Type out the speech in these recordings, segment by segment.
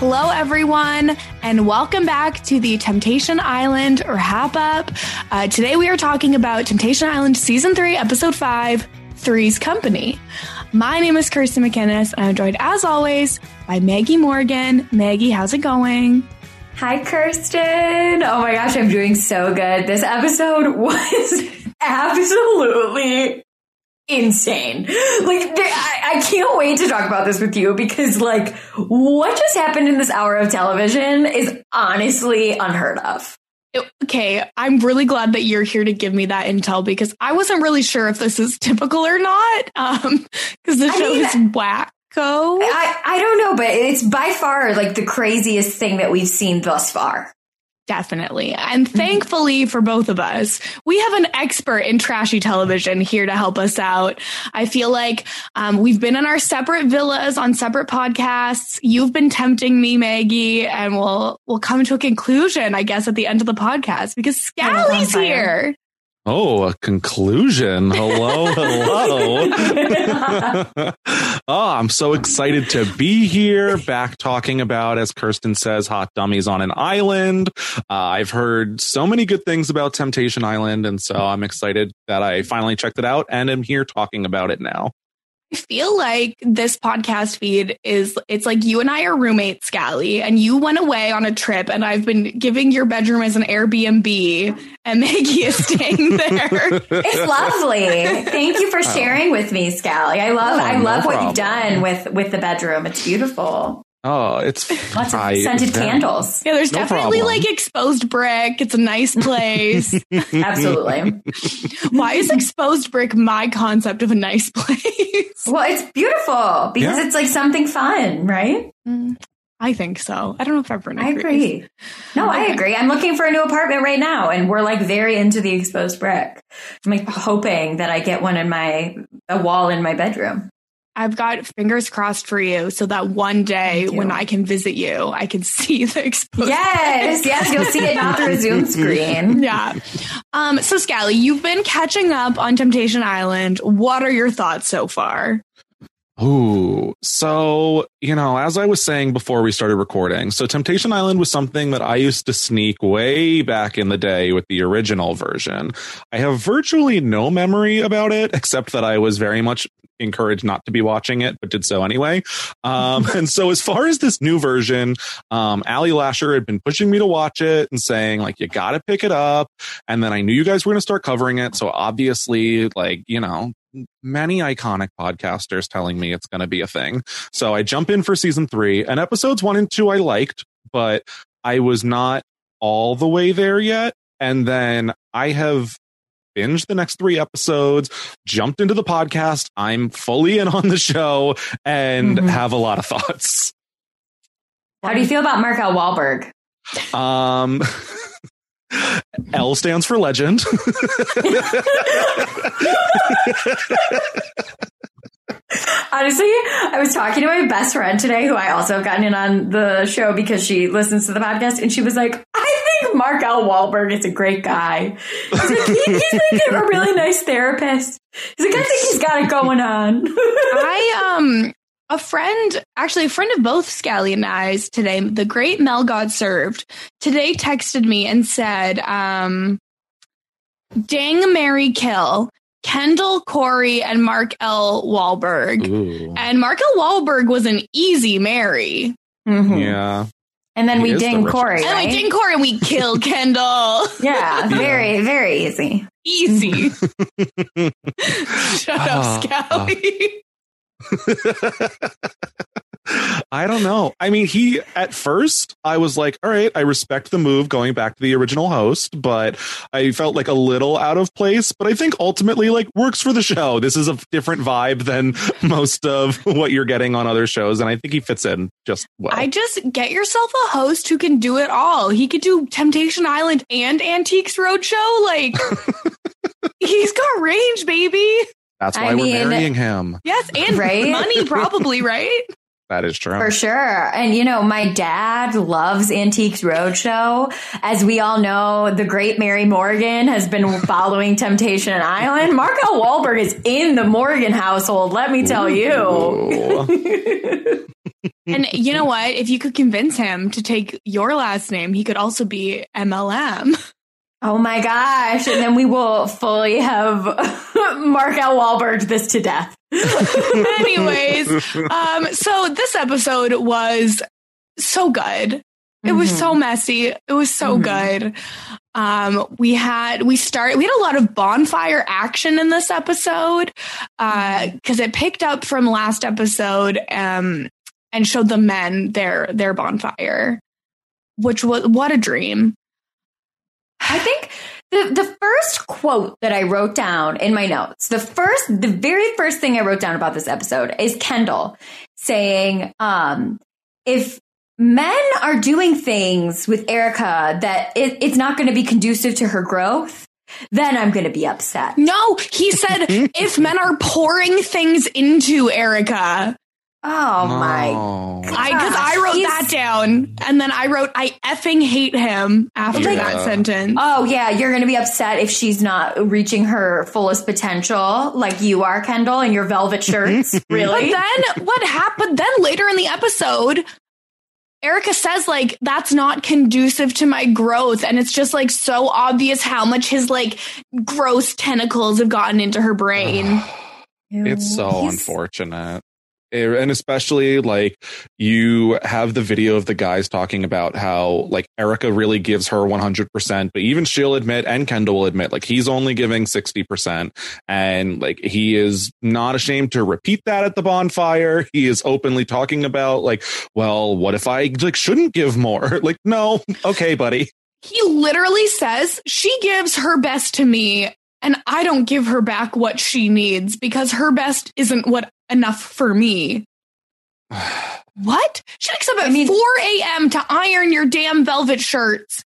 Hello, everyone, and welcome back to the Temptation Island or wrap up. Uh, today, we are talking about Temptation Island Season 3, Episode 5 Three's Company. My name is Kirsten McInnes, and I'm joined, as always, by Maggie Morgan. Maggie, how's it going? Hi, Kirsten. Oh my gosh, I'm doing so good. This episode was absolutely insane. Like, I, I, can't wait to talk about this with you because, like, what just happened in this hour of television is honestly unheard of. Okay, I'm really glad that you're here to give me that intel because I wasn't really sure if this is typical or not. Um, because the show mean, is wacko. I, I don't know, but it's by far like the craziest thing that we've seen thus far. Definitely. And thankfully for both of us, we have an expert in trashy television here to help us out. I feel like um, we've been in our separate villas on separate podcasts. You've been tempting me, Maggie, and we'll we'll come to a conclusion, I guess, at the end of the podcast because Scally's here. Oh, a conclusion. Hello, hello. oh, I'm so excited to be here back talking about, as Kirsten says, hot dummies on an island. Uh, I've heard so many good things about Temptation Island, and so I'm excited that I finally checked it out and am here talking about it now. I feel like this podcast feed is it's like you and I are roommates, Scally, and you went away on a trip and I've been giving your bedroom as an Airbnb and Maggie is staying there. it's lovely. Thank you for sharing with me, Scally. I love oh, I love what you've done with with the bedroom. It's beautiful. Oh, it's lots of scented that, candles. Yeah, there's no definitely problem. like exposed brick. It's a nice place. Absolutely. Why is exposed brick my concept of a nice place? Well, it's beautiful because yeah. it's like something fun, right? Mm, I think so. I don't know if everyone agrees. I agree. No, okay. I agree. I'm looking for a new apartment right now, and we're like very into the exposed brick. I'm like hoping that I get one in my a wall in my bedroom. I've got fingers crossed for you so that one day when I can visit you, I can see the exposed. Yes, yes, you'll see it not through a Zoom screen. Yeah. Um, so Scally, you've been catching up on Temptation Island. What are your thoughts so far? Ooh, so, you know, as I was saying before we started recording, so Temptation Island was something that I used to sneak way back in the day with the original version. I have virtually no memory about it, except that I was very much encouraged not to be watching it, but did so anyway. Um, and so as far as this new version, um, Ali Lasher had been pushing me to watch it and saying, like, you gotta pick it up. And then I knew you guys were going to start covering it. So obviously, like, you know, many iconic podcasters telling me it's going to be a thing. So I jump in for season three and episodes one and two I liked, but I was not all the way there yet. And then I have binged the next three episodes, jumped into the podcast. I'm fully in on the show and mm-hmm. have a lot of thoughts. How do you feel about Mark L. Walberg? Um, L stands for legend. Honestly, I was talking to my best friend today, who I also have gotten in on the show because she listens to the podcast, and she was like, "I think Mark L. Walberg is a great guy. He's like, he, he's like a really nice therapist. He's like, I think he's got it going on." I um a friend, actually a friend of both Scally and I's today, the great Mel God served, today texted me and said, um, dang Mary Kill. Kendall Corey and Mark L. Walberg. Ooh. And Mark L. Walberg was an easy Mary. Mm-hmm. Yeah. And then he we ding Corey. Right? And we ding Corey and we kill Kendall. yeah, very, very easy. Easy. Shut up, ah. Scally. I don't know. I mean, he at first I was like, all right, I respect the move going back to the original host, but I felt like a little out of place. But I think ultimately, like, works for the show. This is a different vibe than most of what you're getting on other shows, and I think he fits in just well. I just get yourself a host who can do it all. He could do Temptation Island and Antiques Roadshow. Like, he's got range, baby. That's why I we're mean, marrying him. Yes, and right? money probably, right? That is true. For sure. And you know, my dad loves Antiques Roadshow. As we all know, the great Mary Morgan has been following Temptation Island. Mark L. Walberg is in the Morgan household, let me tell you. and you know what? If you could convince him to take your last name, he could also be MLM. Oh my gosh. And then we will fully have Mark L. Walberg this to death. Anyways, um, so this episode was so good. It was so messy. It was so Mhm. good. Um, we had we start we had a lot of bonfire action in this episode because it picked up from last episode um, and showed the men their their bonfire, which was what a dream. I think the the first quote that I wrote down in my notes, the first, the very first thing I wrote down about this episode is Kendall saying, um, if men are doing things with Erica that it, it's not going to be conducive to her growth, then I'm going to be upset. No, he said if men are pouring things into Erica, Oh my. No. I because I wrote He's- that down, and then I wrote I effing hate him after Like- that sentence. Oh yeah, you're going to be upset if she's not reaching her fullest potential, like you are, Kendall, in your velvet shirts. really? But really? then what happened? Then later in the episode, Erica says like that's not conducive to my growth, and it's just like so obvious how much his like gross tentacles have gotten into her brain. It's so He's- unfortunate. Eh, And especially like you have the video of the guys talking about how like Erica really gives her 100%, but even she'll admit and Kendall will admit like he's only giving 60%. And like he is not ashamed to repeat that at the bonfire. He is openly talking about like, well, what if I like shouldn't give more? like, no, okay, buddy. He literally says she gives her best to me, and I don't give her back what she needs because her best isn't what enough for me. What? She wakes up at I mean- 4 a.m. to iron your damn velvet shirts.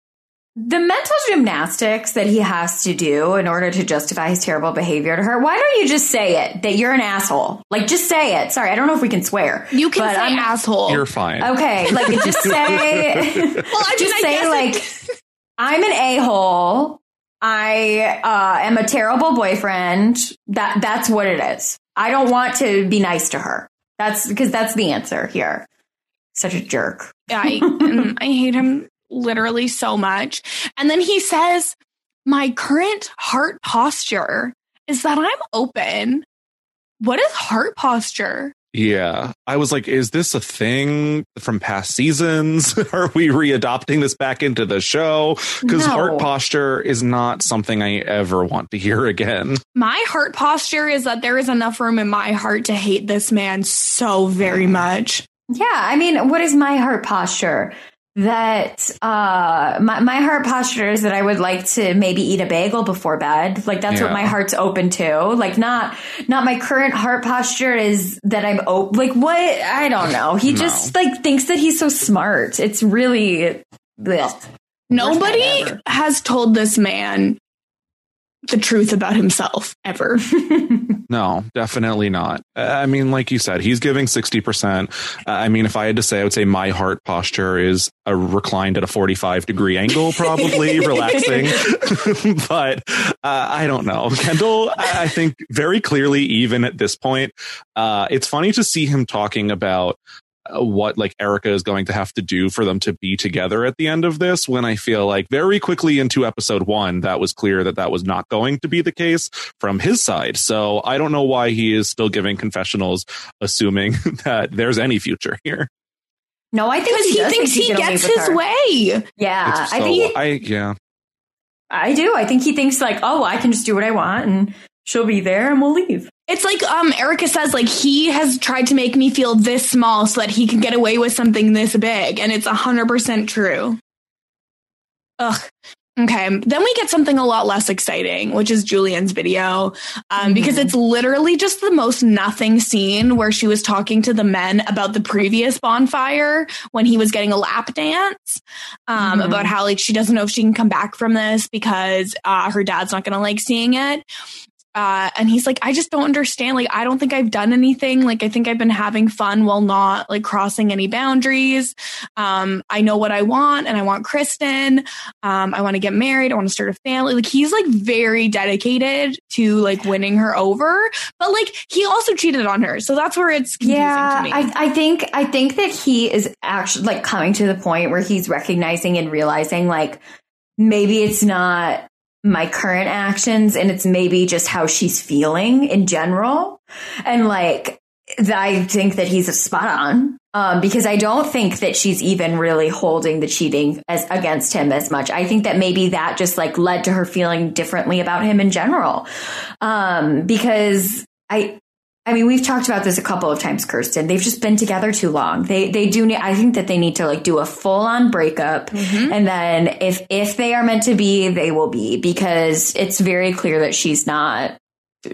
The mental gymnastics that he has to do in order to justify his terrible behavior to her, why don't you just say it that you're an asshole? Like, just say it. Sorry, I don't know if we can swear. You can but say I'm- asshole. You're fine. Okay, like, just say, well, I mean, just I say, guess like, it- I'm an a hole. I uh, am a terrible boyfriend. That that's what it is. I don't want to be nice to her. That's because that's the answer here. Such a jerk. I I hate him literally so much. And then he says, "My current heart posture is that I'm open." What is heart posture? Yeah. I was like, is this a thing from past seasons? Are we readopting this back into the show? Because No. heart posture is not something I ever want to hear again. My heart posture is that there is enough room in my heart to hate this man so very mm. much. Yeah, I mean, what is my heart posture? That uh my, my heart posture is that I would like to maybe eat a bagel before bed. Like that's what my heart's open to. Like not not my current heart posture is that I'm open. Like what? I don't know. He No. just like thinks that he's so smart. It's really blech. Nobody has told this man the truth about himself ever. No, definitely not. I mean, like you said, he's giving 60%. Uh, I mean, if I had to say, I would say my heart posture is uh, reclined at a 45 degree angle, probably relaxing. but uh, I don't know. Kendall, I I think very clearly, even at this point, uh, it's funny to see him talking about Uh, what like Erica is going to have to do for them to be together at the end of this when I feel like very quickly into episode one, that was clear that that was not going to be the case from his side. So I don't know why he is still giving confessionals, assuming that there's any future here. No, I think Because he thinks think he can gets his her. way. Yeah, It's I think he, I yeah. I do. I think he thinks like, oh, I can just do what I want and she'll be there and we'll leave. It's like um Erica says, like he has tried to make me feel this small so that he can get away with something this big, and it's hundred percent true. Ugh. Okay, then we get something a lot less exciting, which is Julian's video, um, because Mhm. it's literally just the most nothing scene where she was talking to the men about the previous bonfire when he was getting a lap dance, um, Mhm. about how like she doesn't know if she can come back from this because uh, her dad's not going to like seeing it. Uh, and he's like, I just don't understand. Like, I don't think I've done anything. Like, I think I've been having fun while not like crossing any boundaries. Um, I know what I want and I want Kristen. Um, I want to get married. I want to start a family. Like, he's like very dedicated to like winning her over, but like he also cheated on her. So that's where it's confusing yeah, to me. I, I think I think that he is actually like coming to the point where he's recognizing and realizing like maybe it's not my current actions and it's maybe just how she's feeling in general. And like I think that he's a spot on. Um, because I don't think that she's even really holding the cheating as against him as much. I think that maybe that just like led to her feeling differently about him in general. Um, because I, I mean, we've talked about this a couple of times, Kirsten. They've just been together too long. They they do need. I think that they need to like do a full on breakup, Mhm. and then if if they are meant to be, they will be because it's very clear that she's not.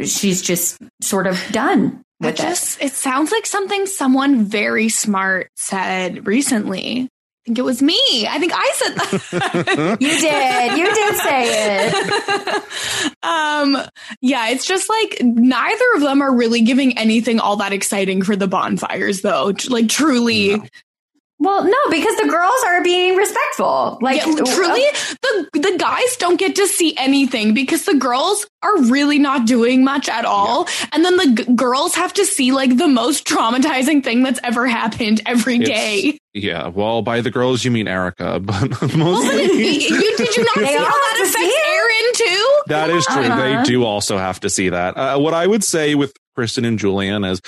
She's just sort of done It with it. just it sounds like something someone very smart said recently. I think it was me. I think I said that. You did. You did say it. um yeah, it's just like neither of them are really giving anything all that exciting for the bonfires though. Like truly. No. Well, no, because the girls are being respectful. Like Yeah, truly the the guys don't get to see anything because the girls are really not doing much at all and then the g- girls have to see like the most traumatizing thing that's ever happened every It's- day. Yeah, well, by the girls you mean Erica, but Well, but mostly it- you, did you not see all how that have affects. Aaron too? that is true. Uh-huh. They do also have to see that. Uh, what I would say with Kristen and Julian is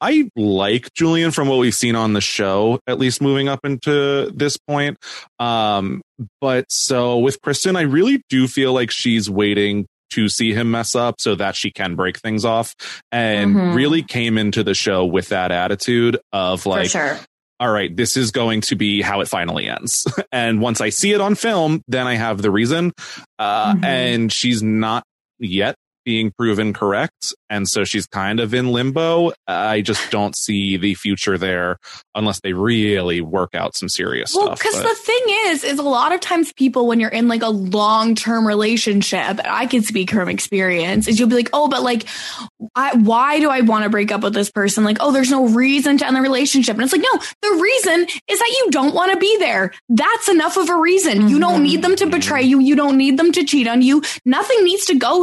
I like Julian from what we've seen on the show, at least moving up into this point. Um, but so with Kristen, I really do feel like she's waiting to see him mess up so that she can break things off and Mhm. really came into the show with that attitude of like, sure. all right, this is going to be how it finally ends. and once I see it on film, then I have the reason. Uh, Mhm. and she's not yet being proven correct. And so she's kind of in limbo. I just don't see the future there unless they really work out some serious Well, stuff. because the thing is, is a lot of times people, when you're in like a long term relationship, I can speak from experience, is you'll be like, oh, but like, I, why do I want to break up with this person? Like, oh, there's no reason to end the relationship. And it's like, no, the reason is that you don't want to be there. That's enough of a reason. You don't Mhm. need them to betray you. You don't need them to cheat on you. Nothing needs to go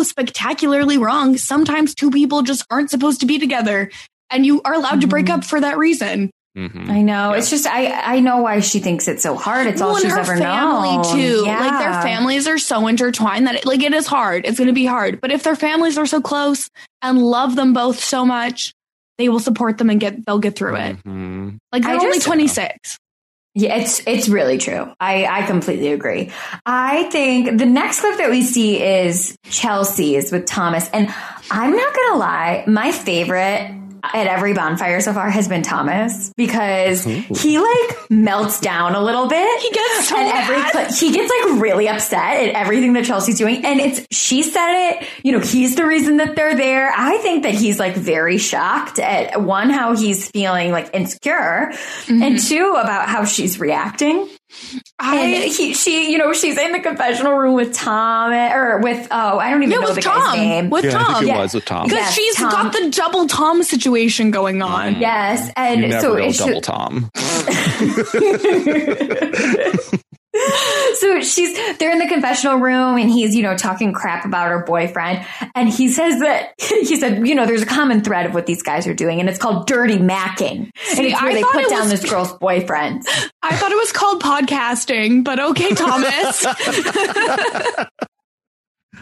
spectacularly wrong. Sometimes two people just aren't supposed to be together. And you are allowed to break Mhm. up for that reason. Mhm. I know. Yeah. It's just I I know why she thinks it's so hard. It's all Well, and she's her ever family known. too. Yeah. Like their families are so intertwined that it, like it is hard. It's going to be hard. But if their families are so close and love them both so much, they will support them and get they'll get through it. Mhm. Like they're I only just- twenty six. Yeah, it's it's really true. I I completely agree. I think the next clip that we see is Chelsea's with Thomas, and I'm not gonna lie, my favorite at every bonfire so far has been Thomas because Ooh. he like melts down a little bit. He gets so and every mad. he gets like really upset at everything that Chelsea's doing, and it's she said it. You know, he's the reason that they're there. I think that he's like very shocked at one how he's feeling like insecure, and mm-hmm. two about how she's reacting. And I he, she, you know, she's in the confessional room with Tom eh, or with oh, I don't even yeah, know with the guy's Tom. name. With Yeah, I Tom. think it Yeah. was with Tom. Because Yes, she's Tom. got the double Tom situation going mm-hmm. on. yes, and You never so know it's double Tom. so she's they're in the confessional room and he's you know talking crap about her boyfriend and he says that he said you know there's a common thread of what these guys are doing and it's called dirty macking and it's where I they put it down was- this girl's boyfriend I thought it was called podcasting, but okay, Thomas.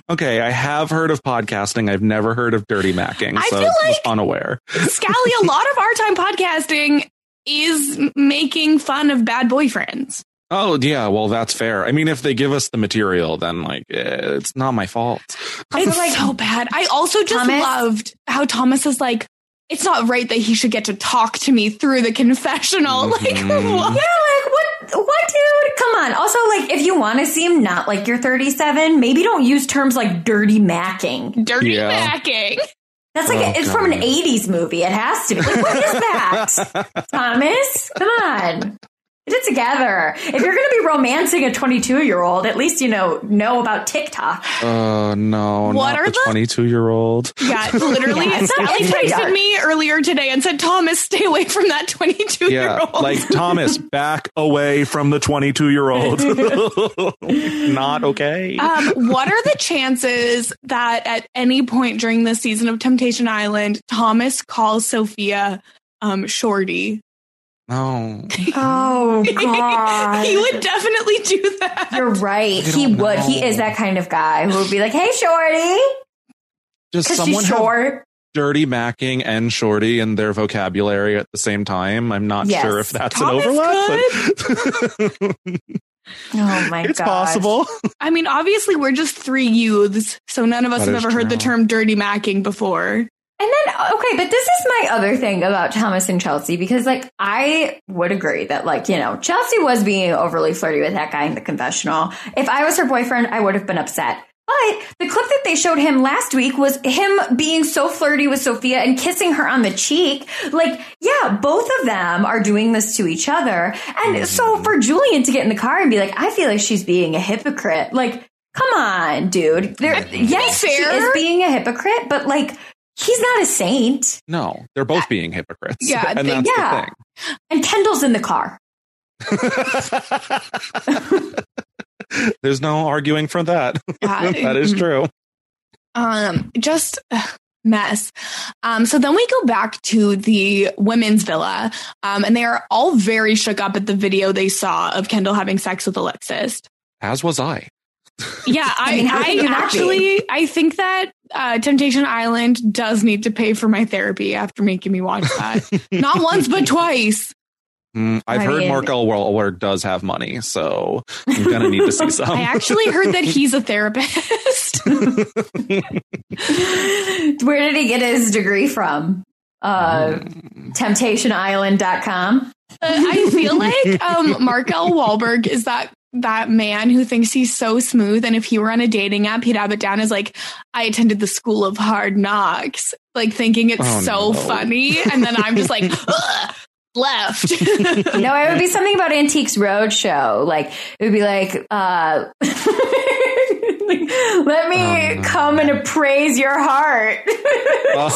Okay, I have heard of podcasting. I've never heard of dirty macking, I so feel I was like- unaware. Scally, a lot of our time podcasting is making fun of bad boyfriends. Oh yeah, well that's fair. I mean, if they give us the material, then like eh, it's not my fault. It's like- so bad. I also just Thomas? loved how Thomas is like, it's not right that he should get to talk to me through the confessional. Like, Mhm. what? yeah like what what dude come on also like if you want to seem not like you're 37 maybe don't use terms like dirty macking Dirty Yeah. macking. that's like Oh, it's from an 80s movie it has to be like what is that thomas come on Get it together. If you're going to be romancing a 22 year old, at least you know know about TikTok. Uh, no, What not are the the- 22 year old. Yeah, literally, Yeah, it's Sally it's texted dark. me earlier today and said, "Thomas, stay away from that 22 year old." like Thomas, back away from the 22 year old. Not okay. um, what are the chances that at any point during this season of Temptation Island, Thomas calls Sophia um, Shorty? No. Oh God. he would definitely do that. You're right. He don't would. He is that kind of guy who would be like, "Hey, shorty," Just someone she's short. dirty macking and shorty in their vocabulary at the same time? I'm not Yes. sure if that's Thomas an overlap, but Oh my god. it's gosh. possible. I mean, obviously, we're just three youths, so none of us That have is ever heard the term dirty macking before. And then, okay, but this is my other thing about Thomas and Chelsea because, like, I would agree that, like, you know, Chelsea was being overly flirty with that guy in the confessional. If I was her boyfriend, I would have been upset. But the clip that they showed him last week was him being so flirty with Sophia and kissing her on the cheek. Like, yeah, both of them are doing this to each other. And so for Julian to get in the car and be like, I feel like she's being a hypocrite. Like, come on, dude. There, yes, she is being a hypocrite, but like, he's not a saint. No, they're both being hypocrites. Yeah, and they- that's yeah. And Kendall's in the car. There's no arguing for that. Yeah. that is true. um just mess um so then we go back to the women's villa um and they are all very shook up at the video they saw of kendall having sex with alexis As was I. yeah i I mean, i, can you not be? actually i think that uh temptation island does need to pay for my therapy after making me watch that not once but twice Mm, I've I heard mean- Mark Elwell does have money, so I'm gonna need to see some. i actually heard that he's a therapist Where did he get his degree from? Uh, Mm, TemptationIsland.com. Uh, I feel like um, Mark L. Walberg is that that man who thinks he's so smooth, and if he were on a dating app, he'd have it down as like, "I attended the school of hard knocks," like thinking it's Oh, so no. funny, and then I'm just like, left. No, it would be something about Antiques Roadshow. Like, it would be like, uh, let me Oh, no. come and appraise your heart. Oh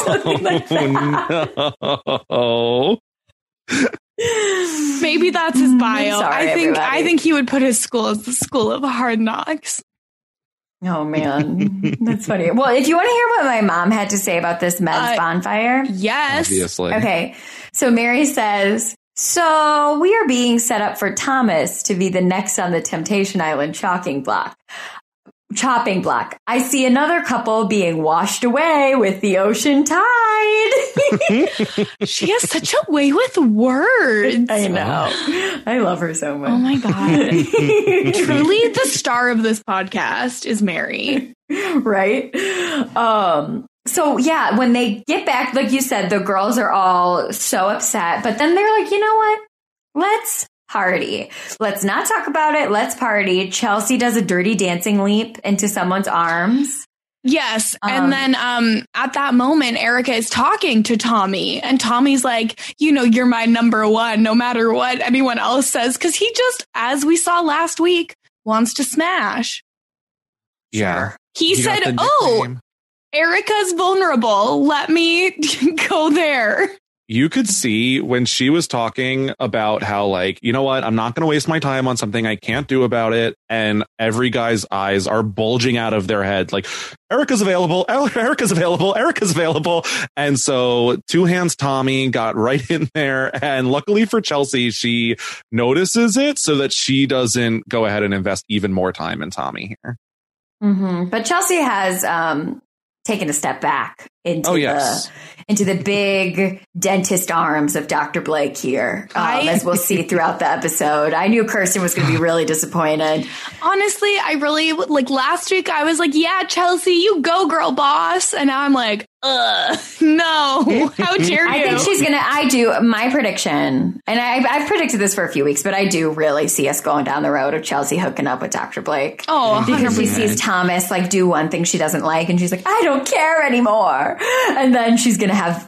no! Maybe that's his bio. Sorry, I think I think he would put his school as the school of hard knocks. Oh man, that's funny. Well, if you want to hear what my mom had to say about this men's Uh, bonfire, Yes. Obviously. okay. So Mary says, "So we are being set up for Thomas to be the next on the Temptation Island chalking block." Chopping block. I see another couple being washed away with the ocean tide. She has such a way with words. I know. I love her so much. Oh my god. Truly the star of this podcast is Mary. right? Um, so yeah, when they get back, like you said, the girls are all so upset, but then they're like, you know what? Let's party. Let's not talk about it. Let's party. Chelsea does a dirty dancing leap into someone's arms. Yes. Um, and then um at that moment Erica is talking to Tommy and Tommy's like, "You know, you're my number 1 no matter what anyone else says cuz he just as we saw last week wants to smash." Yeah. He, He got said, "Oh. Erica's vulnerable. Let me go there." You could see when she was talking about how like you know what? I'm not going to waste my time on something i can't do about it. And every guy's eyes are bulging out of their head like erica's available. Er- erica's available. Erica's available. And so two hands tommy got right in there. And luckily for chelsea she notices it so that she doesn't go ahead and invest even more time in tommy here. Hmm But Chelsea has um, taken a step back into oh yes the into the big dentist arms of Dr. Blake here, um, I- as we'll see throughout the episode. I knew Kirsten was going to be really disappointed. Honestly, I really like last week I was like, "Yeah, Chelsea, you go girl boss." And now I'm like, "Ugh, no. How dare you?" I think she's gonna. I do my prediction, and I, I've predicted this for a few weeks, but I do really see us going down the road of Chelsea hooking up with Dr. Blake. Oh, because she 100%. sees Thomas like do one thing she doesn't like, and she's like, I don't care anymore. And then she's gonna have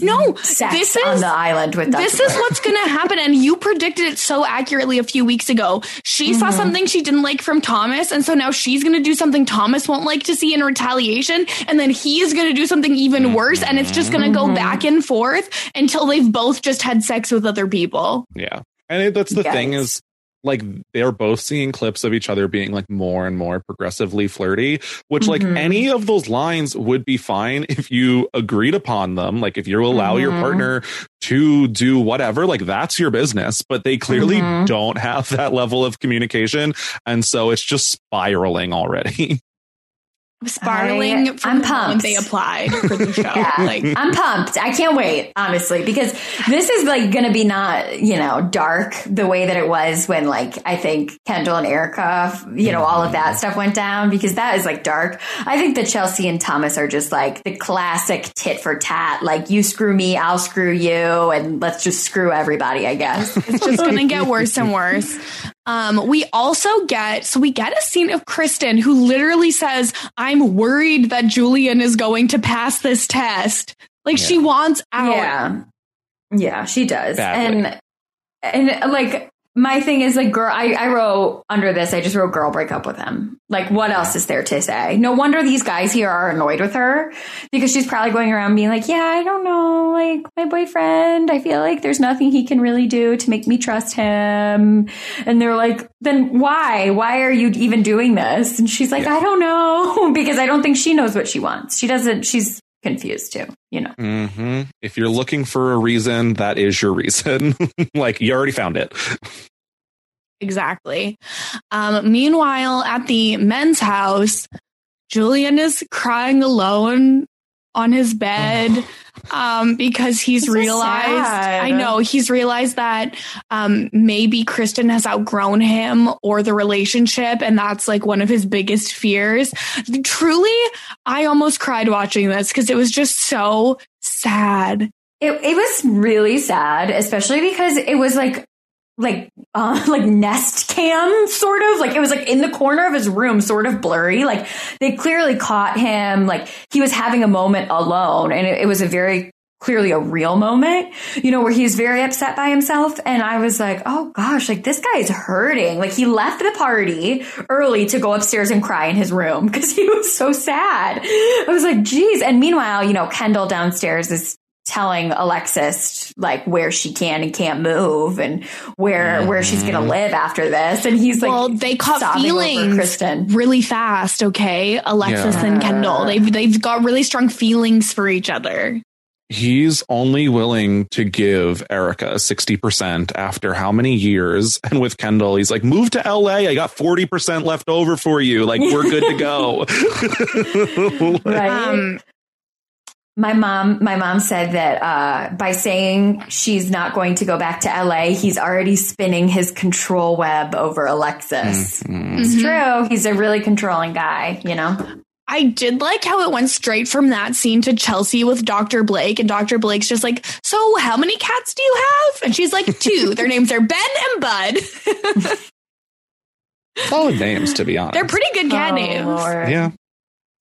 No, sex this on is the island with Dr. this is what's going to happen. And you predicted it so accurately a few weeks ago. She saw Mhm. something she didn't like from Thomas. And so now she's going to do something Thomas won't like to see in retaliation. And then he is going to do something even worse. And it's just going to go back and forth until they've both just had sex with other people. Yeah. And it, that's the thing is like they're both seeing clips of each other being like more and more progressively flirty, which like Mhm. any of those lines would be fine if you agreed upon them. Like if you allow your Mhm. partner to do whatever, like that's your business, but they clearly Mhm. don't have that level of communication. And so it's just spiraling already. Spiraling I- from I'm the pumped. they applied for the show. Yeah. Like, I'm pumped. I can't wait, honestly, because this is like going to be not, you know, dark the way that it was when like I think Kendall and Erica, you know, all of that stuff went down because that is like dark. I think that Chelsea and Thomas are just like the classic tit for tat, like you screw me, I'll screw you, and let's just screw everybody, I guess. it's just going to get worse and worse. Um, we also get so we get a scene of Kristen who literally says, "I'm worried that Julian is going to pass this test." Like she wants out. Yeah. Yeah, she does. Badly. And and like my thing is like girl I, I wrote under this, I just wrote girl break up with him. Like what else is there to say? No wonder these guys here are annoyed with her because she's probably going around being like, Yeah, I don't know, like my boyfriend, I feel like there's nothing he can really do to make me trust him. And they're like, Then why? Why are you even doing this? And she's like, Yeah. I don't know. because I don't think she knows what she wants. She doesn't she's confused too, you know. hmm If you're looking for a reason, that is your reason. like you already found it. Exactly. Um, meanwhile, at the men's house, Julian is crying alone on his bed um, because he's realized. I know he's realized that um, maybe Kristen has outgrown him or the relationship, and that's like one of his biggest fears. Truly, I almost cried watching this because it was just so sad. It it was really sad, especially because it was like like uh, like nest cam sort of. Like it was like in the corner of his room sort of blurry. Like they clearly caught him. Like he was having a moment alone. And it, it was a very clearly a real moment you know where he's very upset by himself. And i was like oh gosh like this guy is hurting. Like he left the party early to go upstairs and cry in his room because he was so sad. I was like geez. And meanwhile you know kendall downstairs is telling Alexis like where she can and can't move and where where she's gonna live after this and he's like well, they caught sobbing over feelings Kristen. really fast. Okay, Alexis Yeah. and Kendall. They've they've got really strong feelings for each other. He's only willing to give Erica 60% after how many years? And with Kendall, he's like, move to LA. I got 40% left over for you. Like, we're good to go. right Um, my mom my mom said that uh, by saying she's not going to go back to LA he's already spinning his control web over Alexis Mhm. it's Mhm. true he's a really controlling guy you know I did like how it went straight from that scene to Chelsea with Dr. Blake, and Dr. Blake's just like, So, how many cats do you have? And she's like, Two. Their names are Ben and Bud. Solid names, to be honest. They're pretty good cat Oh, names. Lord. Yeah.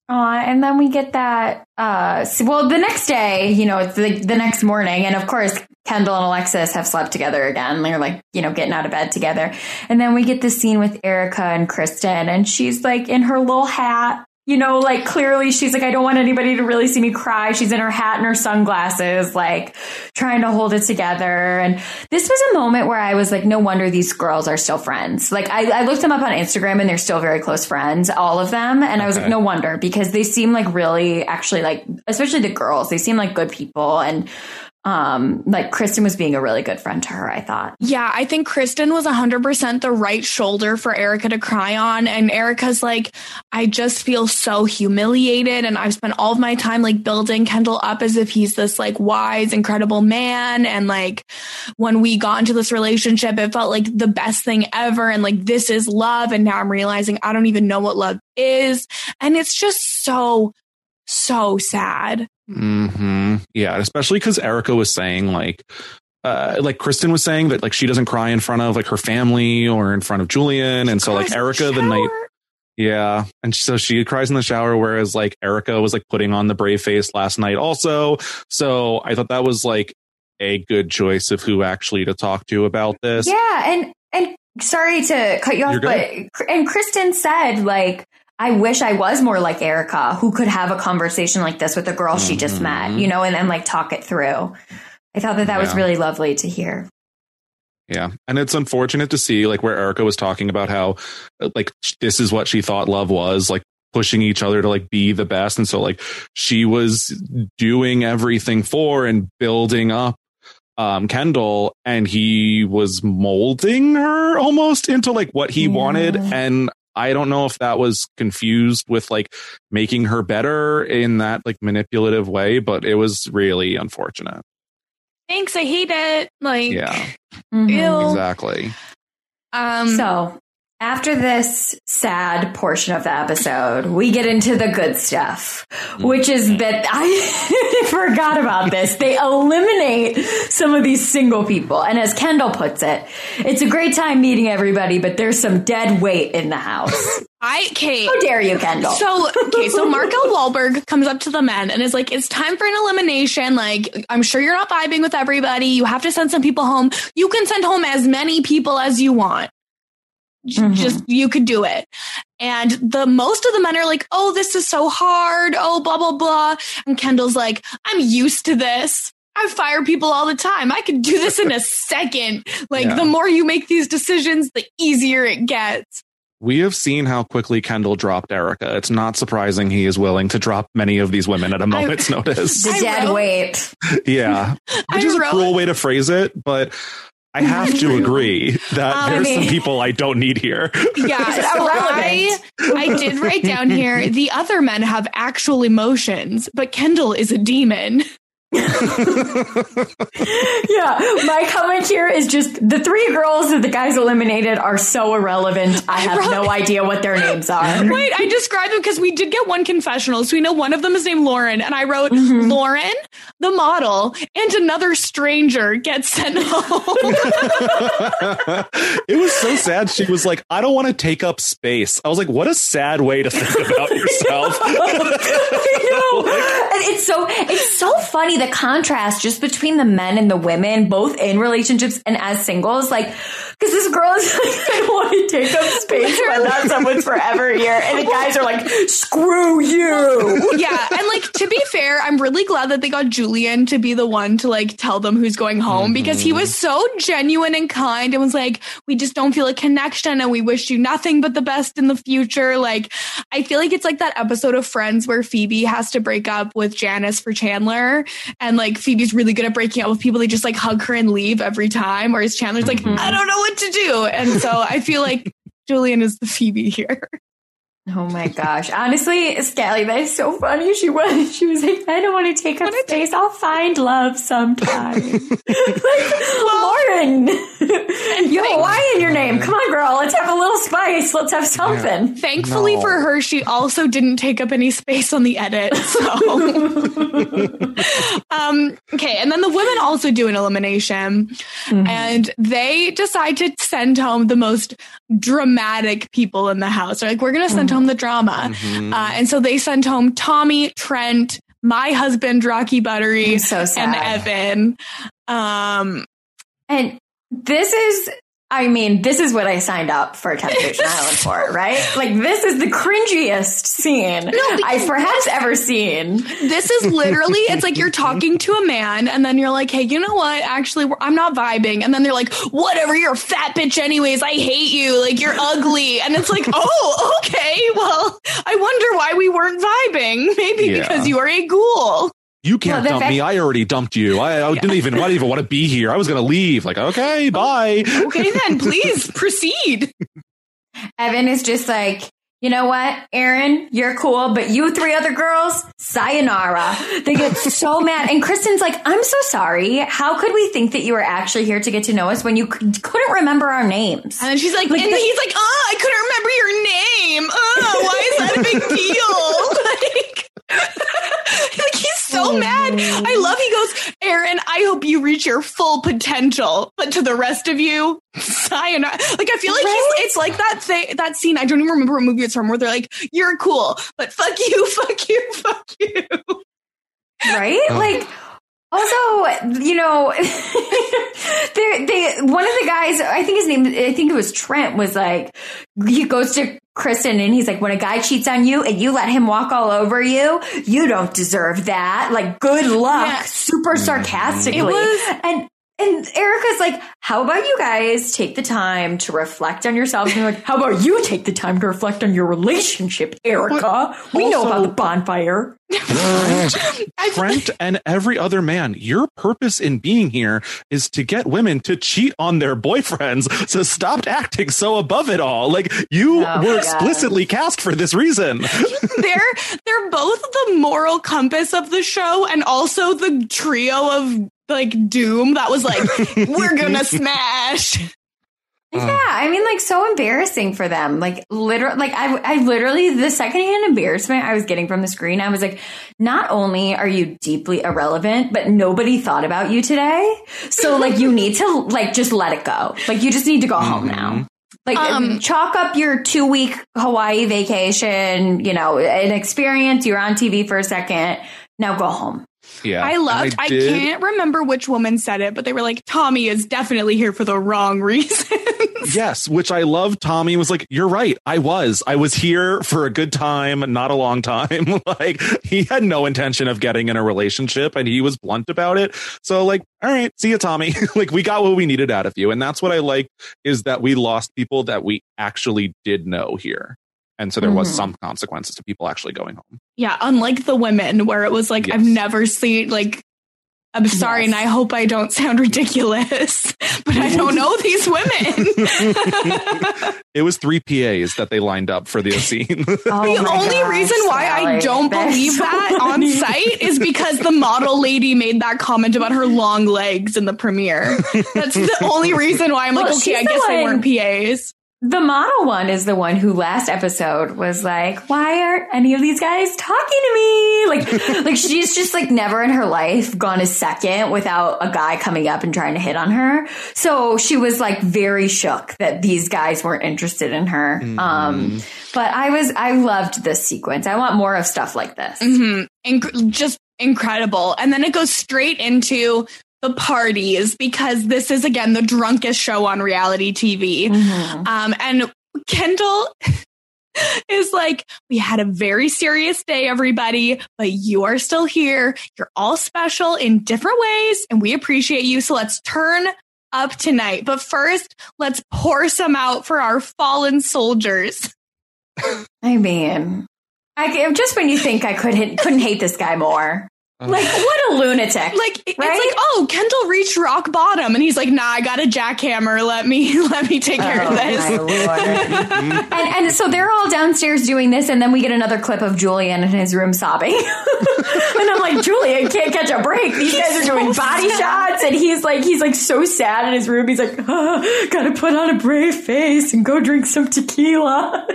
Aw, and then we get that. Uh, well, the next day, you know, it's the, the next morning, and of course, Kendall and Alexis have slept together again. They're like, you know, getting out of bed together. And then we get the scene with Erica and Kristen, and she's like in her little hat. You know, like clearly she's like, I don't want anybody to really see me cry. She's in her hat and her sunglasses, like trying to hold it together. And this was a moment where I was like, no wonder these girls are still friends. Like I, I looked them up on Instagram and they're still very close friends, all of them. And I was like, no wonder because they seem like really actually like, especially the girls, they seem like good people. And um, like Kristen was being a really good friend to her, I thought. Yeah, I think Kristen was 100% the right shoulder for Erica to cry on. And Erica's like, I just feel so humiliated. And I've spent all of my time like building Kendall up as if he's this like wise, incredible man. And like when we got into this relationship, it felt like the best thing ever. And like, this is love. And now I'm realizing I don't even know what love is. And it's just so, so sad. Hmm Yeah, especially because Erica was saying like, uh, like Kristen was saying that like she doesn't cry in front of like her family or in front of Julian, and so like Erica the the night. Yeah. And so she cries in the shower, whereas like Erica was like putting on the brave face last night also. So I thought that was like a good choice of who actually to talk to about this. Yeah, and and sorry to cut you off, but and Kristen said like I wish I was more like Erica, who could have a conversation like this with a girl she just met, Mhm. you know, and then like talk it through. I thought that that was really lovely to hear. Yeah. And it's unfortunate to see like where Erica was talking about how like this is what she thought love was, like pushing each other to like be the best. And so like she was doing everything for and building up um Kendall and he was molding her almost into like what he Yeah. wanted and I don't know if that was confused with like making her better in that like manipulative way, but it was really unfortunate. Thanks, I hate it. Like, Yeah, Mhm. exactly. Um, So after this sad portion of the episode, we get into the good stuff, which is mm-hmm. that I forgot about this. They eliminate some of these single people. And as Kendall puts it, it's a great time meeting everybody, but there's some dead weight in the house. I Kate. How dare you, Kendall? So okay, so Mark L. Walberg comes up to the men and is like, "It's time for an elimination. Like, I'm sure you're not vibing with everybody. You have to send some people home. You can send home as many people as you want. J- Mhm. Just you could do it." And the most of the men are like, "Oh, this is so hard. Oh, blah blah blah." And Kendall's like, "I'm used to this." I fire people all the time. I could do this in a second. Like, Yeah. the more you make these decisions, the easier it gets. We have seen how quickly Kendall dropped Erica. It's not surprising he is willing to drop many of these women at a moment's notice. the dead wrote- weight. Yeah. Which I is a cruel way to phrase it, but I have to agree that Um, there's some people I don't need here. Yeah, so I. I did write down here the other men have actual emotions, but Kendall is a demon. Yeah, my comment here is just the three girls that the guys eliminated are so irrelevant. I have no idea what their names are. Wait, I described them because we did get one confessional. So we know one of them is named Lauren, and I wrote Mhm. Lauren, the model, and another stranger gets sent home. it was so sad. She was like, I don't want to take up space. I was like, what a sad way to think about yourself. I know. And it's so it's so funny the contrast just between the men and the women, both in relationships and as singles. Like, because this girl is like, I want to take up space when not someone's forever here, and the guys are like, screw you. yeah, and like to be fair, I'm really glad that they got Julian to be the one to like tell them who's going home because he mm-hmm. was so genuine and kind and was like, "We just don't feel a connection, and we wish you nothing but the best in the future." Like, I feel like it's like that episode of Friends where Phoebe has to break up with Janice for Chandler, and like Phoebe's really good at breaking up with people. They just like hug her and leave every time, whereas Chandler's like, Mhm. "I don't know what to do," and so I feel like. Julian is the Phoebe here. Oh my gosh. Honestly, Scally, that is so funny. She was she was like, I don't want to take up space. I'll find love sometime. like, Lauren. you have a Y in your name. Come on, girl. Let's have a little spice. Let's have something. Thankfully No. for her, she also didn't take up any space on the edit. So, um, okay. And then the women also do an elimination and they decide to send home the most dramatic people in the house. They're like, we're going to send home the drama. Mhm. Uh, and so they sent home Tommy, Trent, my husband, Rocky Buttery, so and Evan. Um, And this is, I mean, this is what I signed up for Temptation Island for, right? Like, this is the cringiest scene because I've perhaps ever seen. This is literally, it's like you're talking to a man and then you're like, hey, you know what? Actually, we're- I'm not vibing. And then they're like, whatever, you're a fat bitch anyways. I hate you. Like, you're ugly. And it's like, oh, okay. Well, I wonder why we weren't vibing. Maybe Yeah. because you are a ghoul. You can't Well, dump fact- me. I already dumped you. I, I didn't even, I didn't even want to be here. I was going to leave. Like, okay, oh, bye. Okay, then please proceed. Evan is just like, you know what, Aaron, you're cool, but you three other girls, sayonara. They get so mad. And Kristen's like, I'm so sorry. How could we think that you were actually here to get to know us when you c- couldn't remember our names? And she's like, Like and the- he's like, oh, I couldn't remember your name. Oh, why is that a big deal? like, like he's so oh, mad. I love. He goes, Aaron. I hope you reach your full potential, but to the rest of you, sayonara. Like I feel like Right? he's. It's like that thing, that scene. I don't even remember what movie it's from, where they're like, "You're cool, but fuck you, fuck you, fuck you." right? Oh. Like, also, you know, they they one of the guys, I think his name, I think it was Trent, was like, he goes to Kristen and he's like, when a guy cheats on you and you let him walk all over you, you don't deserve that. Like, good luck. Yeah. Super mm-hmm. sarcastically. It was- and and Erica's like, how about you guys take the time to reflect on yourselves? And they're like, how about you take the time to reflect on your relationship, Erica? We know about the bonfire. I- Trent and every other man, your purpose in being here is to get women to cheat on their boyfriends. So stop acting so above it all. Like you Oh, were my explicitly cast for this reason. they're they're both the moral compass of the show and also the trio of like doom that was like we're gonna smash Yeah, I mean, like so embarrassing for them. Like literally, like I, I literally the secondhand embarrassment I was getting from the screen. I was like, not only are you deeply irrelevant, but nobody thought about you today. So like, you need to like just let it go. Like you just need to go home now. Like Um, chalk up your two week Hawaii vacation. You know, an experience. You're on TV for a second. Now go home. Yeah. i loved I, did- can't remember which woman said it but they were like tommy is definitely here for the wrong reason Yes, which I love. Tommy was like, "You're right. I was. I was here for a good time, not a long time. like he had no intention of getting in a relationship, and he was blunt about it. So, like, all right, see you, Tommy. like we got what we needed out of you, and that's what I like is that we lost people that we actually did know here, and so there was Mhm. some consequences to people actually going home. yeah unlike the women where it was like Yes. i've never seen like i'm sorry Yes. and i hope i don't sound ridiculous but i don't know these women it was three PAs that they lined up for the scene. Oh the only gosh, reason why I don't That's believe so that on site is because the model lady made that comment about her long legs in the premiere. That's the only reason why I'm like, okay, she's I the guess they one- weren't PAs. The model one is the one who last episode was like, why aren't any of these guys talking to me? Like, like she's just like never in her life gone a second without a guy coming up and trying to hit on her. So she was like very shook that these guys weren't interested in her. Um, but I was, I loved this sequence. I want more of stuff like this. hmm Inc- just incredible. And then it goes straight into the parties because this is again the drunkest show on reality TV. Mhm. Um, and Kendall is like, we had a very serious day, everybody, but you are still here. You're all special in different ways, and we appreciate you. So let's turn up tonight. But first, let's pour some out for our fallen soldiers. I mean, I, just when you think I could hit, couldn't hate this guy more. Like, what a lunatic. Like it's Right? like, oh, Kendall reached rock bottom, and he's like, nah, I got a jackhammer. Let me let me take care Oh, of this. and and so they're all downstairs doing this, and then we get another clip of Julian in his room sobbing. and I'm like, Julian can't catch a break. These guys are doing body shots, and he's like, he's like so sad in his room. He's like, "Ah, gotta put on a brave face and go drink some tequila.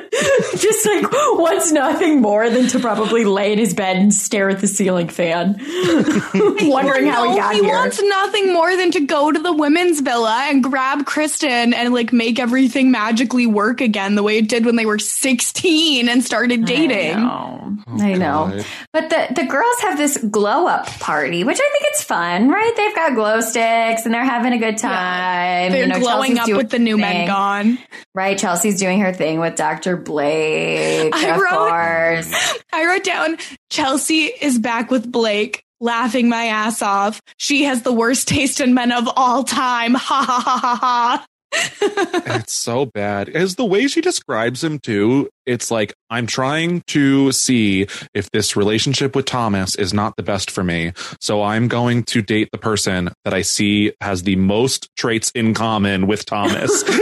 Just like wants nothing more than to probably lay in his bed and stare at the ceiling fan, wondering how he No, got he here. wants nothing more than to go to the women's villa and grab Kristen and like make everything magically work again the way it did when they were 16 and started dating. I know. I know. But the, the girls have this glow up party, which I think it's fun, right? They've got glow sticks and they're having a good time. They're You know, glowing Chelsea's up with the new her men gone. Right? Chelsea's doing her thing with Dr. Blake, I of wrote- course. I wrote down Chelsea is back with Blake, laughing my ass off. She has the worst taste in men of all time. Ha ha ha ha ha. it's so bad. As the way she describes him too, it's like I'm trying to see if this relationship with Thomas is not the best for me. So I'm going to date the person that I see has the most traits in common with Thomas.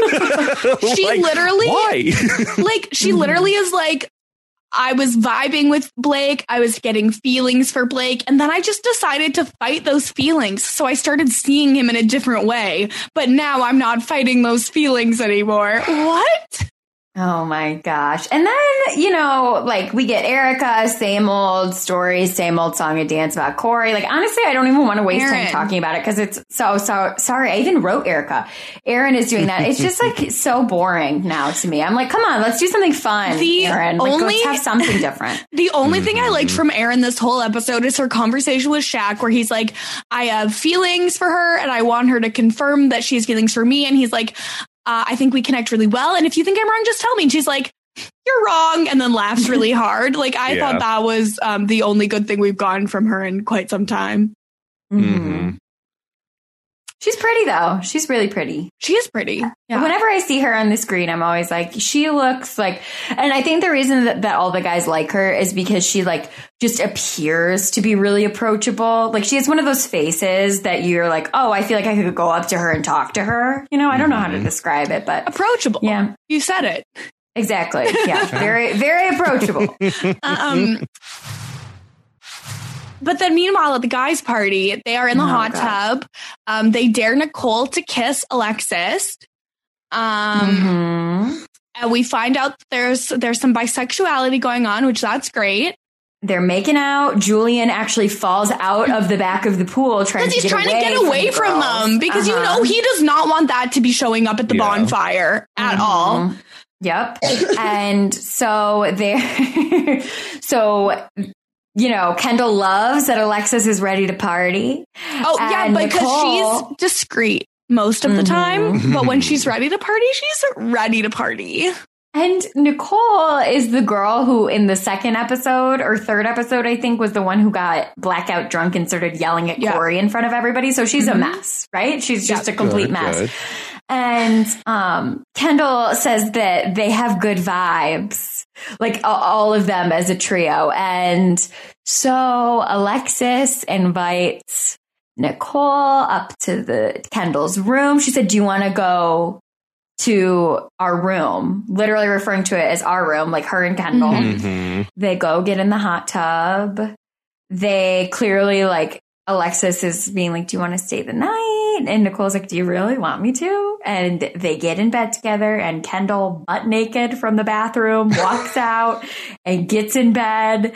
She Like, literally- why? like she literally is like I was vibing with Blake. I was getting feelings for Blake. And then I just decided to fight those feelings. So I started seeing him in a different way. But now I'm not fighting those feelings anymore. What? Oh my gosh. And then, you know, like we get Erica, same old story, same old song and dance about Corey. Like, honestly, I don't even want to waste Aaron. time talking about it because it's so, so sorry. I even wrote Erica. Aaron is doing that. It's just like so boring now to me. I'm like, come on, let's do something fun, The Aaron. Like, only- let's have something different. The only thing I liked Mhm. from Erin this whole episode is her conversation with Shaq, where he's like, I have feelings for her and I want her to confirm that she has feelings for me. And he's like, uh, I think we connect really well. And if you think I'm wrong, just tell me. And she's like, You're wrong. And then laughs really hard. Like, I Yeah. thought that was um, the only good thing we've gotten from her in quite some time. Mhm. She's pretty though. She's really pretty. She is pretty. Yeah. Whenever I see her on the screen, I'm always like, she looks like, and I think the reason that, that all the guys like her is because she like just appears to be really approachable. Like she has one of those faces that you're like, oh, I feel like I could go up to her and talk to her. You know, I don't know how to Mhm. describe it, but Approachable. yeah, You said it. exactly. Yeah, very, very approachable. Um, but then meanwhile, at the guys' party, they are in the Oh, hot God. tub. Um, they dare Nicole to kiss Alexis. Um, Mhm. and we find out there's there's some bisexuality going on, which that's great They're making out. Julian actually falls out of the back of the pool trying because to he's get trying away to get away the from, them because you Uh-huh. know he does not want that to be showing up at the Yeah. bonfire at all. Mhm. Yep. and so they so you know, Kendall loves that Alexis is ready to party. Oh yeah, because Nicole- she's discreet most of the Mhm. time, but when she's ready to party, she's ready to party. And Nicole is the girl who in the second episode or third episode, I think, was the one who got blackout drunk and started yelling at Yeah. Corey in front of everybody. So she's a Mhm. mess, right? She's just Yeah. a complete Good, mess. good. And um, Kendall says that they have good vibes, like all of them as a trio. And so Alexis invites Nicole up to the Kendall's room. She said, "Do you want to go to our room?" Literally referring to it as our room, like her and Kendall. Mhm. Mhm. They go get in the hot tub. They clearly like Alexis is being like, Do you want to stay the night? And Nicole's like, Do you really want me to? And they get in bed together and Kendall butt naked from the bathroom walks out and gets in bed.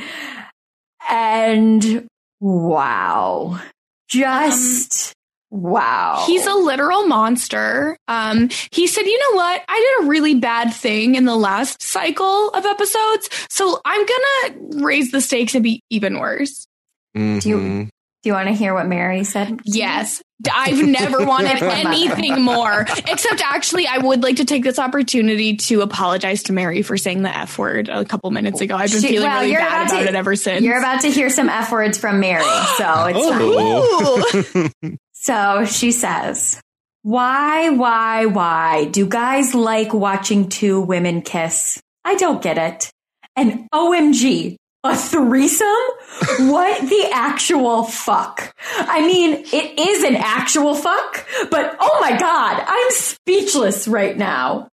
And wow. Just wow. He's a literal monster. Um, he said, you know what? I did a really bad thing in the last cycle of episodes, so I'm gonna raise the stakes and be even worse. Do you-. Do you want to hear what Mary said? Yes. I've never wanted anything more. Except actually, I would like to take this opportunity to apologize to Mary for saying the F word a couple minutes ago. I've been She- feeling well, really bad about about to- it ever since. You're about to hear some F words from Mary, so it's fine. Oh. So she says, Why, why, why do guys like watching two women kiss? I don't get it. And OMG, a threesome? what the actual fuck? I mean, it is an actual fuck, but oh my god, I'm speechless right now.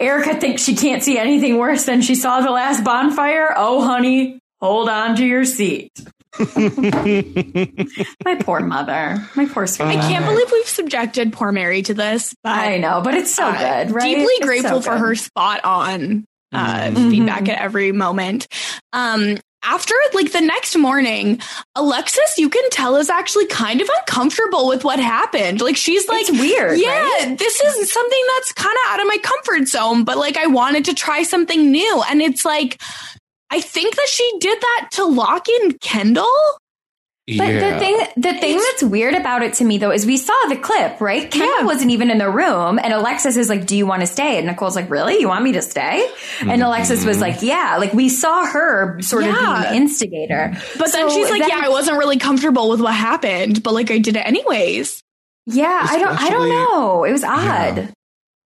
Erica thinks she can't see anything worse than she saw the last bonfire. Oh, honey, hold on to your seat. My poor mother. My poor sweet I can't believe we've subjected poor Mary to this, but I know, but it's so uh, good, right? Deeply It's grateful so for her spot on uh, Mhm. feedback at every moment. Um, after like the next morning, Alexis, you can tell is actually kind of uncomfortable with what happened. Like she's like, it's weird. yeah, right? this is something that's kind of out of my comfort zone, but like I wanted to try something new. And it's like, I think that she did that to lock in Kendall. But yeah. the thing, the thing that's weird about it to me though is we saw the clip, right? Kendall Yeah. wasn't even in the room, and Alexis is like, "Do you want to stay?" And Nicole's like, "Really? You want me to stay?" And Alexis was Mhm. like, "Yeah." Like we saw her sort of being the instigator, But then she's like, then- yeah, I wasn't really comfortable with what happened, but like I did it anyways. Yeah, I don't, I don't know. It was odd.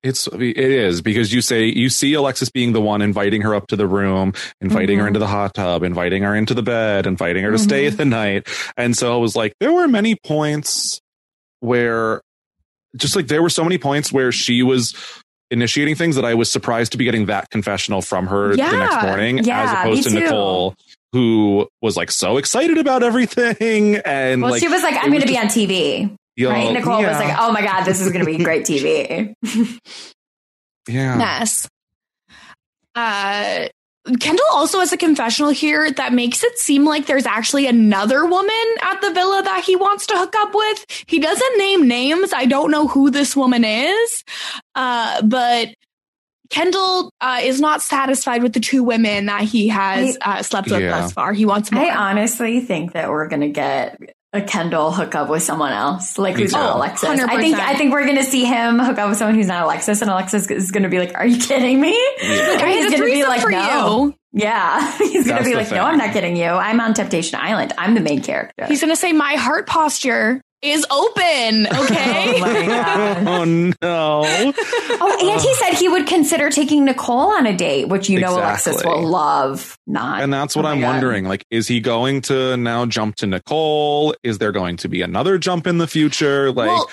Yeah. It's it is because you say you see Alexis being the one inviting her up to the room, inviting her Mhm. into the hot tub, inviting her into the bed, inviting her to stay Mhm. the night. And so it was like there were many points where just like there were so many points where she was initiating things that I was surprised to be getting that confessional from her the next morning Yeah, as opposed to too. Nicole who was like so excited about everything and Well, like she was like, "I'm going to be on TV." You know, Right? Nicole was like, "Oh my god, this is going to be great TV." yeah. Mess. Uh, Kendall also has a confessional here that makes it seem like there's actually another woman at the villa that he wants to hook up with. He doesn't name names. I don't know who this woman is. Uh, but Kendall uh, is not satisfied with the two women that he has uh, slept with Yeah. thus far. He wants more. I honestly think that we're gonna get a Kendall hook up with someone else, like Me who's not. Oh, Alexis. I think 100%. I think we're gonna see him hook up with someone who's not Alexis, and Alexis is gonna be like, "Are you kidding me?" Yeah. I He's gonna be like, "No." you. Yeah, he's gonna be like, thing. "No, I'm not kidding you. I'm on Temptation Island. I'm the main character." He's going to say, My heart posture is open. Okay. oh my god. oh no. Oh, and he said he would consider taking Nicole on a date, which you know Alexis will love. Not, And that's what Oh I'm wondering. Like, is he going to now jump to Nicole? Is there going to be another jump in the future? Like, Well,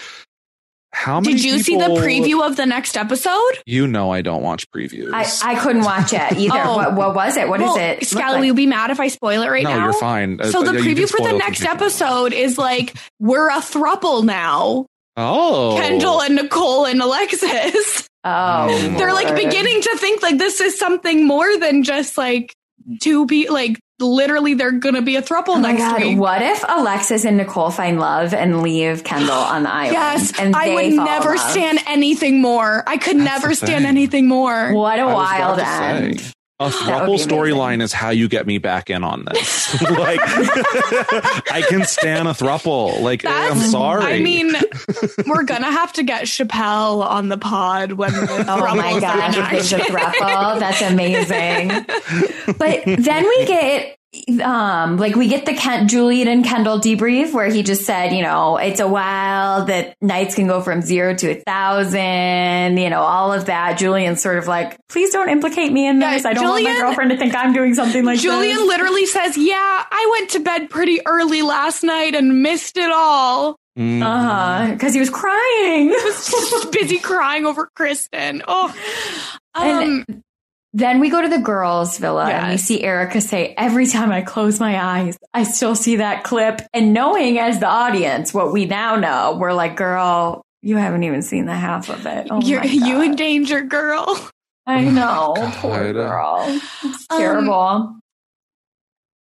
how many Did you see the people- preview of the next episode? You know, I don't watch previews. I, I couldn't watch it either. Oh. What, what was it? What is well, it? look Scally, like? will you be mad if I spoil it right no, now? you're fine. So Uh, the yeah, you can preview for the spoil next if episode is like we're a thruple now. Oh, Kendall and Nicole and Alexis. Oh, They're like Lord. beginning to think like this is something more than just like two people. Like literally, they're gonna be a thruple Oh next God, week. what if Alexis and Nicole find love and leave Kendall on the island? Yes, and I would fall never stand anything more. I could That's never stand anything more. What a I was wild about say. end! A would throuple storyline is how you get me back in on this. like, I can stand a throuple. Like, I'm sorry. I mean, we're gonna have to get Chappelle on the pod when the Oh my gosh, in if there's a action. throuple, that's amazing. But then we get um like we get the Ken- Julian and Kendall debrief where he just said, you know, it's a while that nights can go from zero to a thousand, you know, all of that. Julian's sort of like, please don't implicate me in Yeah, this. I don't want my girlfriend to think I'm doing something like Julian this. literally says, "Yeah, I went to bed pretty early last night and missed it all. Mm. Uh-huh. Because he was crying. Just busy crying over Kristen." Oh, um, And- Then we go to the girls' villa and we see Erica say, Every time I close my eyes, I still see that clip. And knowing as the audience what we now know, we're like, Girl, you haven't even seen the half of it. Oh you're my you in danger, girl. I know. Poor girl. It's Um, terrible.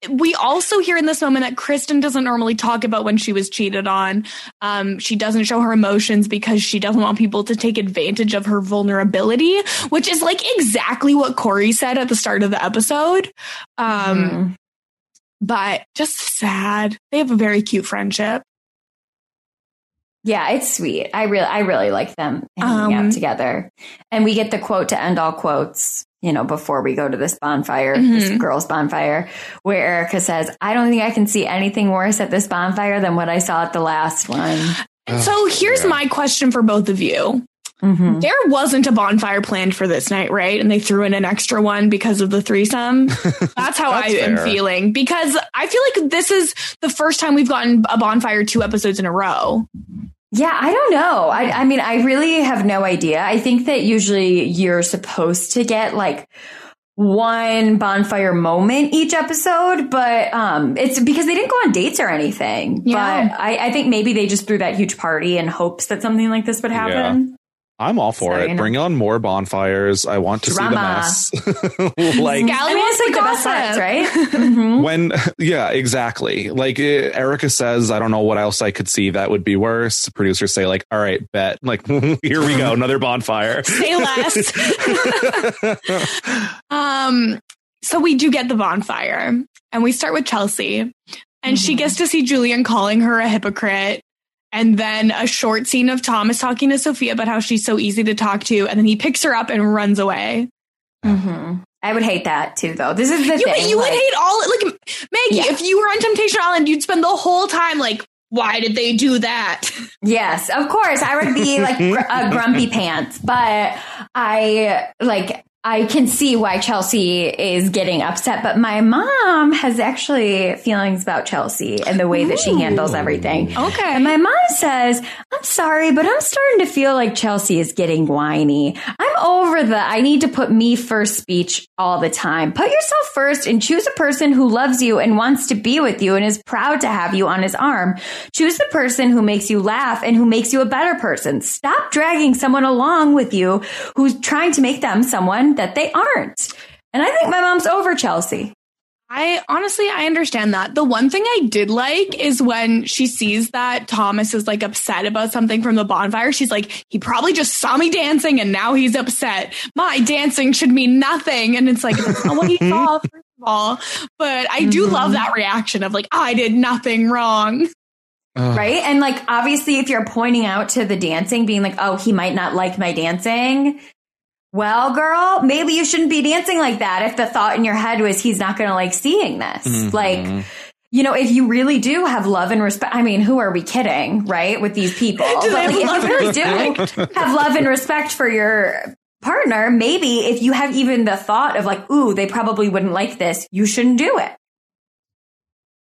We also hear in this moment that Kristen doesn't normally talk about when she was cheated on. Um, she doesn't show her emotions because she doesn't want people to take advantage of her vulnerability, which is like exactly what Corey said at the start of the episode. Um, Mhm. but just sad. They have a very cute friendship. Yeah, it's sweet. I really, I really like them hanging Um, out together. And we get the quote to end all quotes, you know, before we go to this bonfire, this Mhm. girls' bonfire, where Erica says, I don't think I can see anything worse at this bonfire than what I saw at the last one. And so here's yeah. my question for both of you. Mhm. There wasn't a bonfire planned for this night, right? And they threw in an extra one because of the threesome. That's how That's I am feeling because I feel like this is the first time we've gotten a bonfire two episodes in a row. Yeah, I don't know. I, I mean, I really have no idea. I think that usually you're supposed to get like one bonfire moment each episode, but um, it's because they didn't go on dates or anything. Yeah. But I, I think maybe they just threw that huge party in hopes that something like this would happen. I'm all for So, it. Bring on more bonfires. I want to Drama. see the mess. like Scally I mean, wants it's like the best gossip. parts, right? Mhm. when, yeah, exactly. Like eh, Erica says, I don't know what else I could see that would be worse. Producers say, like, all right, bet. Like, here we go, another bonfire. Say less. um, so we do get the bonfire, and we start with Chelsea, and she Mhm. gets to see Julian calling her a hypocrite. And then a short scene of Thomas talking to Sophia about how she's so easy to talk to, and then he picks her up and runs away. Mhm. I would hate that too, though. This is the You, thing. you would hate all like Maggie. Yeah. If you were on Temptation Island, you'd spend the whole time like, why did they do that? Yes, of course. I would be like gr- a grumpy pants, but I like I can see why Chelsea is getting upset. But my mom has actually feelings about Chelsea and the way that she handles everything. Okay. And my mom says, I'm sorry, but I'm starting to feel like Chelsea is getting whiny. I'm over the I need to put me first speech all the time. Put yourself first and choose a person who loves you and wants to be with you and is proud to have you on his arm. Choose the person who makes you laugh and who makes you a better person. Stop dragging someone along with you who's trying to make them someone everyone that they aren't. And I think my mom's over Chelsea. I honestly, I understand that. The one thing I did like is when she sees that Thomas is like upset about something from the bonfire. She's like, he probably just saw me dancing and now he's upset. My dancing should mean nothing. And it's like, that's not what he saw, first of all. But I do Mhm. love that reaction of like, I did nothing wrong. Ugh. Right. And like, obviously, if you're pointing out to the dancing, being like, oh, he might not like my dancing. Well, girl, maybe you shouldn't be dancing like that if the thought in your head was he's not going to like seeing this. Mhm. Like, you know, if you really do have love and respect, I mean, who are we kidding, right? With these people. Do But like, have if you love really and do have love and respect for your partner, maybe if you have even the thought of like, ooh, they probably wouldn't like this, you shouldn't do it.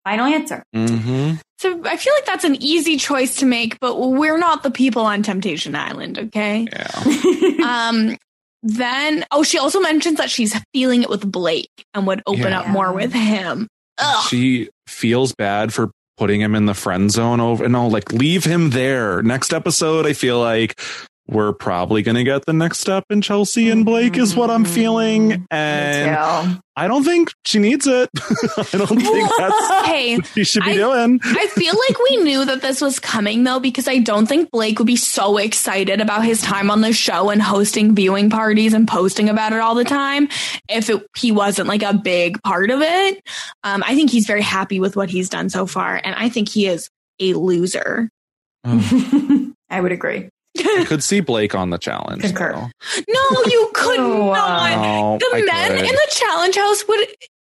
Final answer. Mhm. So I feel like that's an easy choice to make, but we're not the people on Temptation Island, okay? Yeah. Um, then, oh, she also mentions that she's feeling it with Blake and would open Yeah. up more with him. Ugh. She feels bad for putting him in the friend zone over and no, like leave him there. Next episode, I feel like we're probably gonna get the next step in Chelsea and Blake is what I'm feeling. And. I don't think she needs it. I don't think that's Hey, what she should be I- doing. I feel like we knew that this was coming though, because I don't think Blake would be so excited about his time on the show and hosting viewing parties and posting about it all the time if it, he wasn't like a big part of it. Um, I think he's very happy with what he's done so far, and I think he is a loser. I would agree. I could see Blake on the challenge. Concur. though. No, you could Oh, not. No, The I men could. in the challenge house would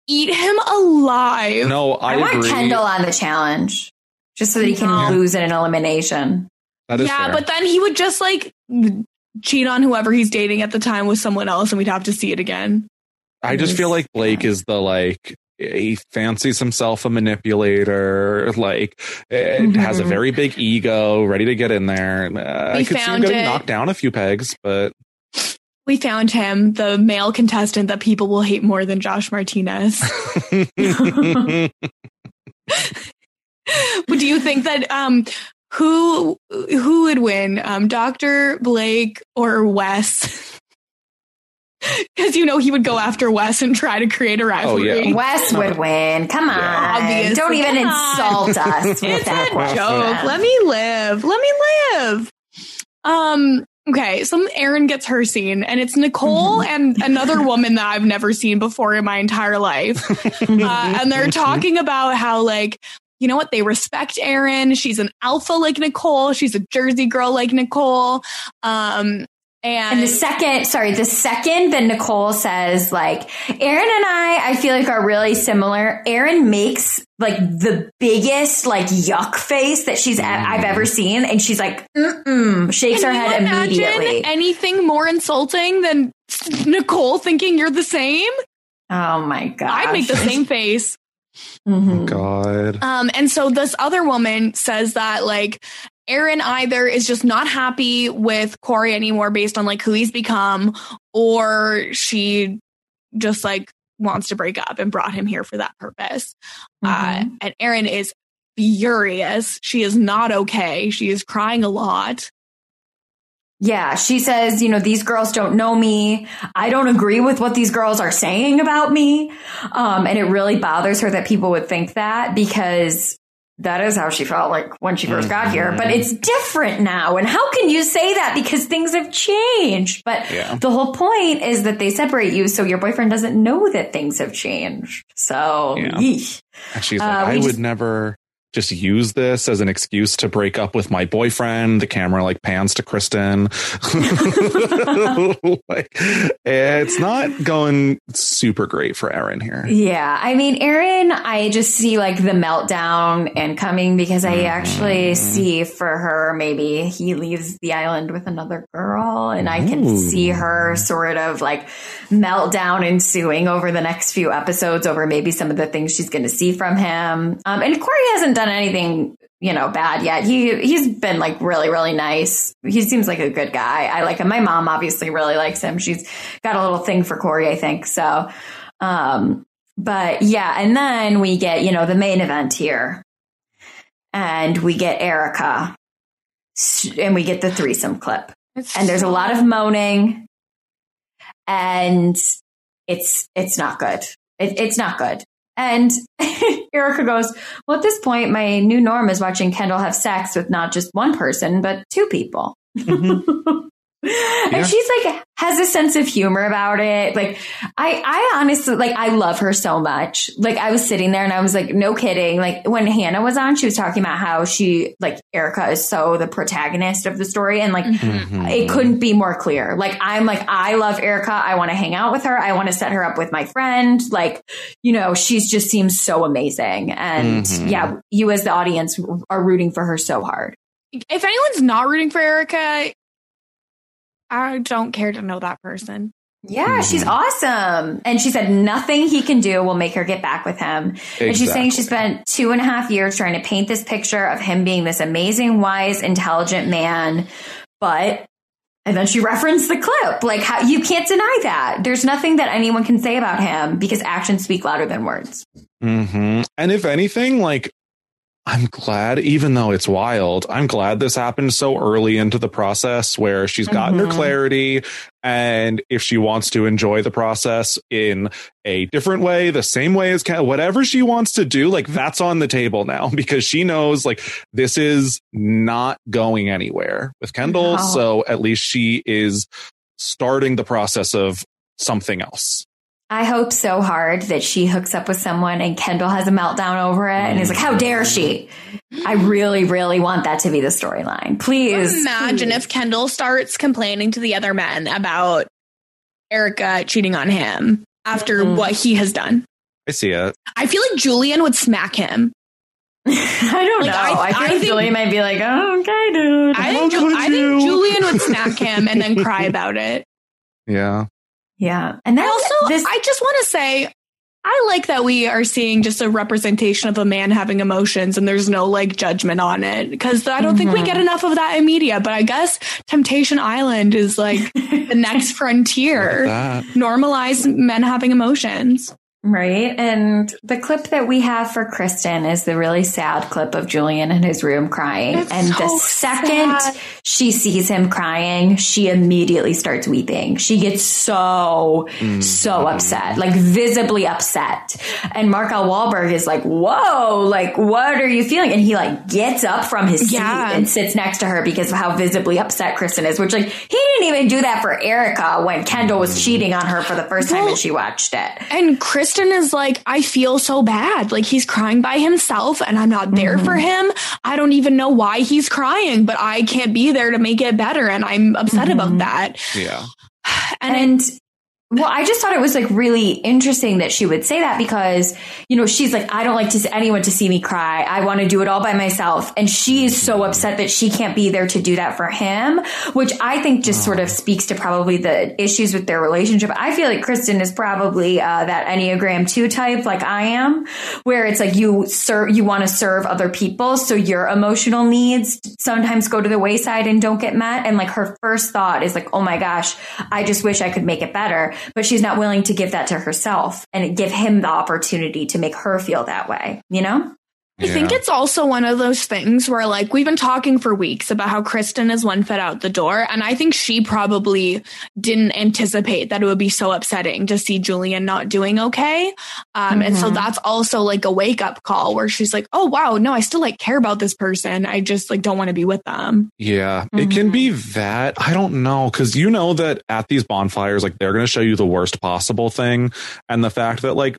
eat him alive. No, I, I, want agree. Kendall on the challenge just so that he can No. lose in an elimination. That is yeah, fair. but then he would just like cheat on whoever he's dating at the time with someone else, and we'd have to see it again. I just feel like Blake is the like he fancies himself a manipulator, like it has a Mhm. very big ego, ready to get in there. Uh, I could see him getting it. knocked down a few pegs, but We found him, the male contestant that people will hate more than Josh Martinez. but do you think that um who who would win, um, Doctor Blake or Wes? Because you know he would go after Wes and try to create a rivalry. yeah. Wes would win. Come on. Yeah. Obviously. Don't even insult us with It's that a question. joke. Let me live. Let me live. Um. Okay. So Erin gets her scene, and it's Nicole and another woman that I've never seen before in my entire life. Uh, and they're talking about how like. You know what? They respect Erin. She's an alpha like Nicole. She's a Jersey girl like Nicole. Um, and, And the second, sorry, the second that Nicole says, like, Erin and I, I feel like are really similar. Erin makes like the biggest, like, yuck face that she's, I've ever seen. And she's like, mm-mm, shakes Can her head immediately. anything more insulting than Nicole thinking you're the same? oh my God. I'd make the same face. Mhm. God. Um, and so this other woman says that like Erin either is just not happy with Corey anymore based on like who he's become, or she just like wants to break up and brought him here for that purpose. Uh, Mhm. and Erin is furious. She is not okay. She is crying a lot. Yeah, she says, you know, these girls don't know me. I don't agree with what these girls are saying about me. Um, and it really bothers her that people would think that because that is how she felt like when she 1st got here. But it's different now. And how can you say that? Because things have changed. But Yeah. the whole point is that they separate you so your boyfriend doesn't know that things have changed. So, Yeah. She's like, Uh, I just- would never just use this as an excuse to break up with my boyfriend. The camera like pans to Kristen. like, it's not going super great for Erin here. Yeah, I mean, Erin, I just see like the meltdown and coming because I actually see for her maybe he leaves the island with another girl, and I can Ooh. see her sort of like meltdown ensuing over the next few episodes over maybe some of the things she's going to see from him. Um, and Corey hasn't done anything. You know, bad yet. He he's been like really, really nice. He seems like a good guy. I like him. My mom obviously really likes him. She's got a little thing for Corey, I think. So, um, but yeah, and then we get, you know, the main event here. And we get Erica. And we get the threesome clip. It's And there's a lot of moaning. and it's it's not good. It, it's not good. And Erika goes, Well, at this point, my new norm is watching Kendall have sex with not just one person, but two people. Mm-hmm. Yeah. And she's like has a sense of humor about it. Like I I honestly like I love her so much. Like I was sitting there and I was like no kidding. Like when Hannah was on, she was talking about how she like Erica is so the protagonist of the story and like mm-hmm. it couldn't be more clear. Like I'm like I love Erica. I want to hang out with her. I want to set her up with my friend. Like you know, she's just seems so amazing. And mm-hmm. yeah, you as the audience are rooting for her so hard if anyone's not rooting for Erika, I don't care to know that person. Yeah, mm-hmm. she's awesome. And she said nothing he can do will make her get back with him. Exactly. And she's saying she spent two and a half years trying to paint this picture of him being this amazing, wise, intelligent man. But, and then she referenced the clip. Like, how, you can't deny that. There's nothing that anyone can say about him because actions speak louder than words. Mm-hmm. And if anything, like, I'm glad, even though it's wild, I'm glad this happened so early into the process where she's gotten mm-hmm. her clarity. And if she wants to enjoy the process in a different way, the same way as Ken, whatever she wants to do, like that's on the table now because she knows like this is not going anywhere with Kendall. No. So at least she is starting the process of something else. I hope so hard that she hooks up with someone and Kendall has a meltdown over it and is like, how dare she? I really, really want that to be the storyline. Please. Imagine please. if Kendall starts complaining to the other men about Erica cheating on him after mm-hmm. what he has done. I see it. I feel like Julian would smack him. I don't like, know. I, I feel I like think, Julian might be like, oh, okay, dude. I think, Ju- I think Julian would smack him and then cry about it. Yeah. Yeah. And then also, this- I just want to say, I like that we are seeing just a representation of a man having emotions and there's no like judgment on it because I don't mm-hmm. think we get mm-hmm. enough of that in media. But I guess Temptation Island is like the next frontier. Normalize men having emotions. Right. And the clip that we have for Kristen is the really sad clip of Julian in his room crying. It's and so the second sad. she sees him crying, she immediately starts weeping. She gets so, mm-hmm. so upset, like visibly upset. And Mark L. Walberg is like, whoa, like, what are you feeling? And he like gets up from his seat yeah. and sits next to her because of how visibly upset Kristen is, which like, he didn't even do that for Erica when Kendall was cheating on her for the first well, time and she watched it. And Kristen Kristen is like, I feel so bad. Like he's crying by himself and I'm not there mm-hmm. for him. I don't even know why he's crying, but I can't be there to make it better. And I'm upset mm-hmm. about that. Yeah. And, and well, I just thought it was like really interesting that she would say that because, you know, she's like, I don't like to anyone to see me cry. I want to do it all by myself. And she is so upset that she can't be there to do that for him, which I think just sort of speaks to probably the issues with their relationship. I feel like Kristen is probably uh, that Enneagram 2 type, like I am, where it's like you serve, you want to serve other people. So your emotional needs sometimes go to the wayside and don't get met. And like her first thought is like, oh my gosh, I just wish I could make it better but she's not willing to give that to herself and give him the opportunity to make her feel that way, you know? I think it's also one of those things where like we've been talking for weeks about how Kristen is one foot out the door. And I think she probably didn't anticipate that it would be so upsetting to see Julian not doing okay. Um, mm-hmm. and so mm-hmm. that's also like a wake up call where she's like, Oh wow, no, I still like care about this person. I just like don't want to be with them. Yeah. Mm-hmm. It can be that. I don't know. Cause you know that at these bonfires, like they're going to show you the worst possible thing. And the fact that like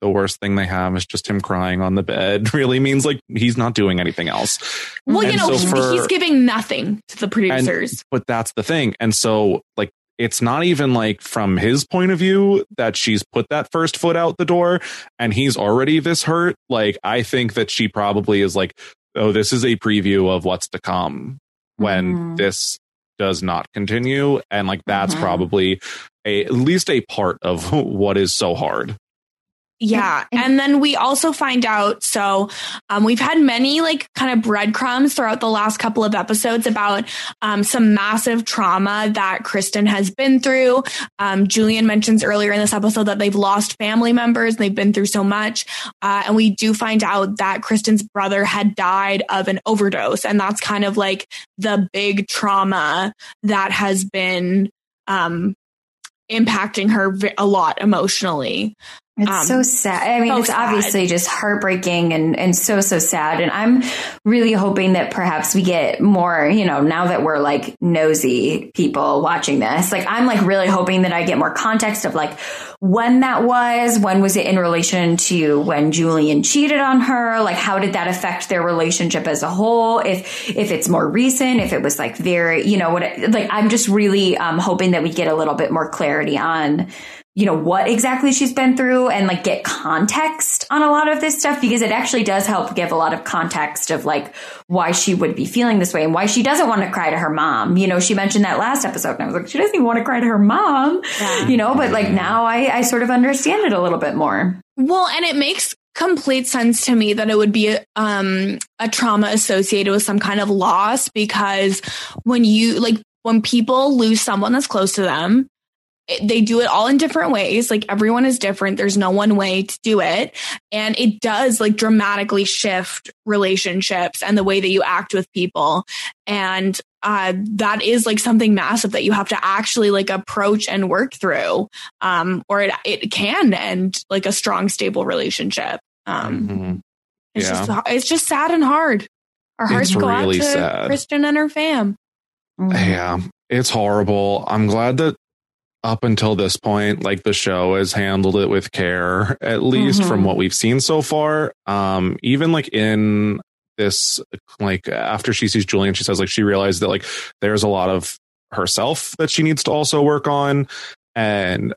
the worst thing they have is just him crying on the bed really means like he's not doing anything else. Well, and you know, so for, he's giving nothing to the producers. And, but that's the thing. And so like it's not even like from his point of view that she's put that first foot out the door and he's already this hurt. Like I think that she probably is like, oh, this is a preview of what's to come when mm. this does not continue. And like that's mm-hmm. probably a at least a part of what is so hard. Yeah. And then we also find out. So, um, we've had many like kind of breadcrumbs throughout the last couple of episodes about, um, some massive trauma that Kristen has been through. Um, Julian mentions earlier in this episode that they've lost family members. They've been through so much. Uh, and we do find out that Kristen's brother had died of an overdose. And that's kind of like the big trauma that has been, um, impacting her a lot emotionally. It's um, so sad. I mean, so it's sad. obviously just heartbreaking and, and so, so sad. And I'm really hoping that perhaps we get more, you know, now that we're like nosy people watching this, like I'm like really hoping that I get more context of like when that was, when was it in relation to when Julian cheated on her? Like, how did that affect their relationship as a whole? If, if it's more recent, if it was like very, you know, what, like, I'm just really um, hoping that we get a little bit more clarity on you know, what exactly she's been through and like get context on a lot of this stuff because it actually does help give a lot of context of like why she would be feeling this way and why she doesn't want to cry to her mom. You know, she mentioned that last episode and I was like, she doesn't even want to cry to her mom, yeah. you know, but like now I, I sort of understand it a little bit more. Well, and it makes complete sense to me that it would be a, um, a trauma associated with some kind of loss because when you like when people lose someone that's close to them they do it all in different ways. Like everyone is different. There's no one way to do it. And it does like dramatically shift relationships and the way that you act with people. And uh, that is like something massive that you have to actually like approach and work through. Um, or it, it can end like a strong, stable relationship. Um, mm-hmm. it's yeah. just, it's just sad and hard. Our hearts it's go really out to sad. Kristen and her fam. Mm-hmm. Yeah, it's horrible. I'm glad that up until this point, like the show has handled it with care, at least mm-hmm. from what we've seen so far. Um, even like in this, like after she sees Julian, she says like she realized that like there's a lot of herself that she needs to also work on. And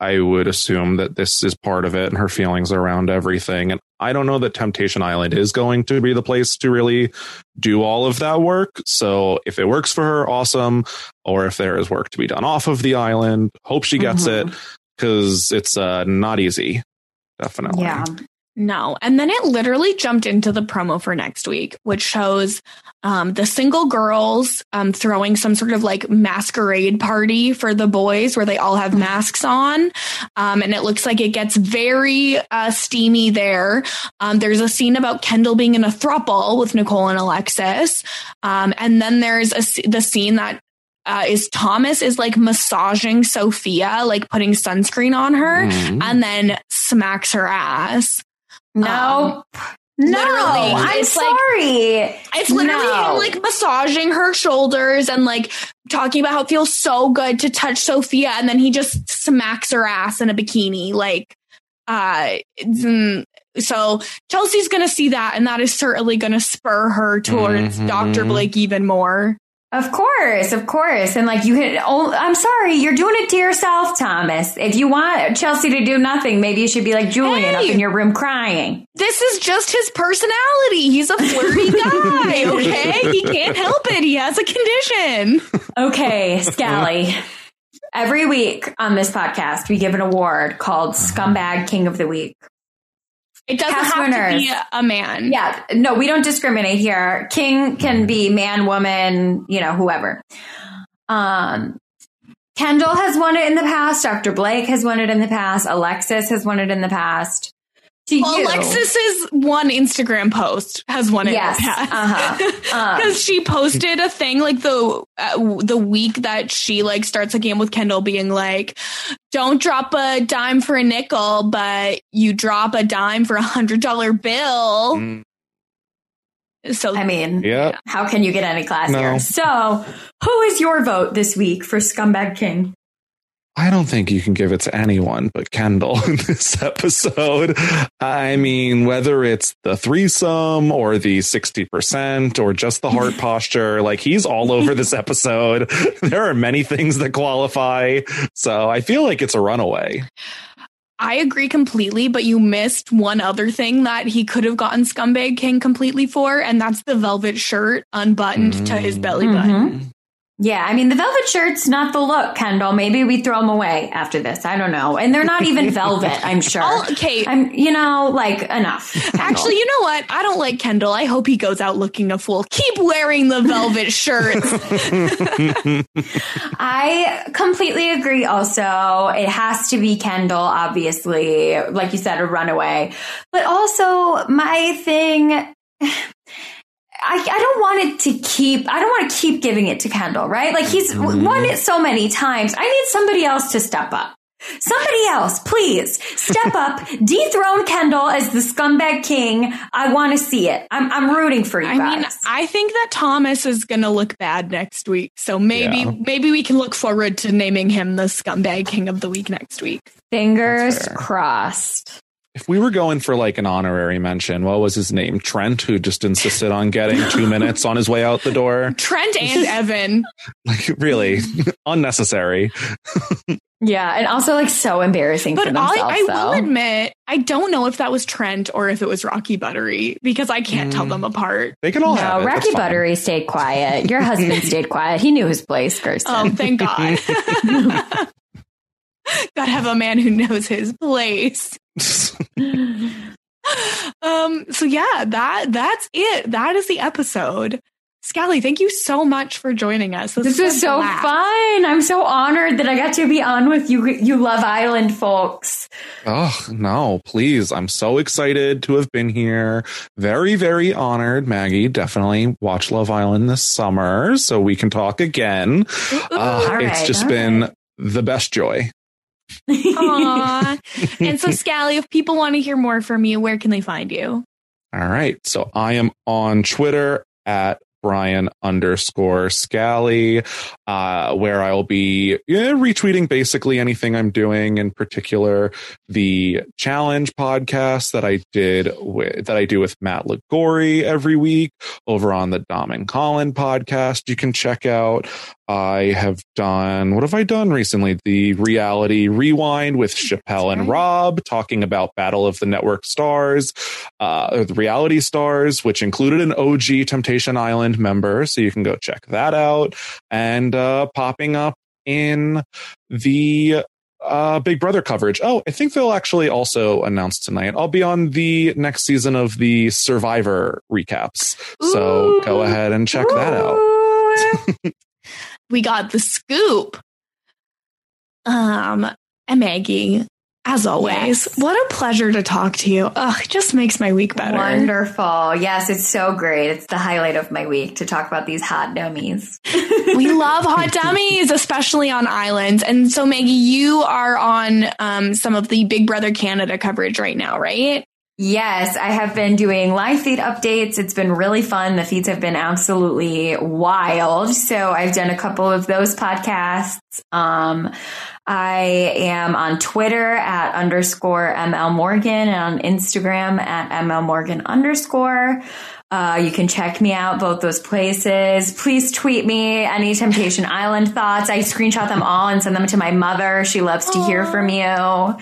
I would assume that this is part of it and her feelings around everything. And I don't know that Temptation Island is going to be the place to really do all of that work. So if it works for her, awesome. Or if there is work to be done off of the island, hope she gets mm-hmm. it because it's uh, not easy. Definitely. Yeah. No. And then it literally jumped into the promo for next week, which shows um, the single girls um, throwing some sort of like masquerade party for the boys where they all have mm. masks on. Um, and it looks like it gets very uh, steamy there. Um, there's a scene about Kendall being in a thruple with Nicole and Alexis. Um, and then there's a, the scene that uh, is Thomas is like massaging Sophia, like putting sunscreen on her, mm-hmm. and then smacks her ass. No. Um, no, I'm it's sorry. Like, it's literally no. him like massaging her shoulders and like talking about how it feels so good to touch Sophia, and then he just smacks her ass in a bikini. Like, uh, mm, so Chelsea's gonna see that, and that is certainly gonna spur her towards mm-hmm. Dr. Blake even more. Of course, of course. And like you hit, oh, I'm sorry, you're doing it to yourself, Thomas. If you want Chelsea to do nothing, maybe you should be like Julian hey, up in your room crying. This is just his personality. He's a flirty guy, okay? he can't help it. He has a condition. Okay, Scally. Every week on this podcast, we give an award called Scumbag King of the Week. It doesn't have winners. to be a man. Yeah. No, we don't discriminate here. King can be man, woman, you know, whoever. Um, Kendall has won it in the past. Dr. Blake has won it in the past. Alexis has won it in the past to well, you. Alexis's one Instagram post has won it yes, because uh-huh. um. she posted a thing like the uh, the week that she like starts a game with Kendall, being like, "Don't drop a dime for a nickel, but you drop a dime for a hundred dollar bill." Mm. So I mean, yeah. how can you get any classier? No. So, who is your vote this week for Scumbag King? I don't think you can give it to anyone but Kendall in this episode. I mean, whether it's the threesome or the 60% or just the heart posture, like he's all over this episode. There are many things that qualify. So I feel like it's a runaway. I agree completely, but you missed one other thing that he could have gotten Scumbag King completely for, and that's the velvet shirt unbuttoned mm-hmm. to his belly button. Mm-hmm. Yeah, I mean the velvet shirt's not the look, Kendall. Maybe we throw them away after this. I don't know, and they're not even velvet. I'm sure. Oh, okay, I'm. You know, like enough. Kendall. Actually, you know what? I don't like Kendall. I hope he goes out looking a fool. Keep wearing the velvet shirts. I completely agree. Also, it has to be Kendall. Obviously, like you said, a runaway. But also, my thing I, I don't want it to keep, I don't want to keep giving it to Kendall, right? Like he's Mhm. won it so many times. I need somebody else to step up. Somebody else, please step up, dethrone Kendall as the scumbag king. I want to see it. I'm, I'm rooting for you I mean. I think that Thomas is going to look bad next week. So maybe Yeah. maybe we can look forward to naming him the scumbag king of the week next week. Fingers crossed. If we were going for like an honorary mention, what was his name? Trent, who just insisted on getting two minutes on his way out the door. Trent and Evan. Like, really unnecessary. Yeah, and also like so embarrassing for But themselves. I, I will admit, I don't know if that was Trent or if it was Rocky Buttery because I can't tell Mm. them apart. They can all have no, it. Rocky That's fine. Buttery stayed quiet. Your husband stayed quiet. He knew his place, Kirsten. Oh, thank God. Gotta have a man who knows his place. Um, so yeah, that that's it. That is the episode. Scally, thank you so much for joining us. This a was so blast. fun. I'm so honored that I got to be on with you, you Love Island folks. Oh, no, please. I'm so excited to have been here. Very, very honored. Maggie, definitely watch Love Island this summer so we can talk again. Ooh, Uh, All it's just been right. the best joy. Aw. and so, Scally, if people want to hear more from you, where can they find you? All right. So I am on Twitter at Brian underscore Scally, uh, where I'll be yeah, retweeting basically anything I'm doing, in particular the challenge podcast that I did with, that I do with Matt Ligori every week over on the Dom and Colin podcast. You can check out. I have done, what have I done recently? The reality rewind with Chappelle and. Rob talking about Battle of the Network Stars, uh, the reality stars, which included an OG Temptation Island member. So you can go check that out and, uh, popping up in the, uh, Big Brother coverage. Oh, I think they'll actually also announce tonight. I'll be on the next season of the Survivor recaps. So Ooh. go ahead and check that out. We got the scoop. Um, and Maggie, as always, Yes. what a pleasure to talk to you. Ugh, it just makes my week better. Wonderful. Yes, it's so great. It's the highlight of my week to talk about these hot dummies. we love hot dummies, especially on islands. And so, Maggie, you are on um, some of the Big Brother Canada coverage right now, right? Yes, I have been doing live feed updates. It's been really fun. The feeds have been absolutely wild. So I've done a couple of those podcasts. Um, I am on Twitter at underscore ML Morgan and on Instagram at ML Morgan underscore. Uh, you can check me out both those places. Please tweet me any Temptation Island thoughts. I screenshot them all and send them to my mother. She loves to hear from you.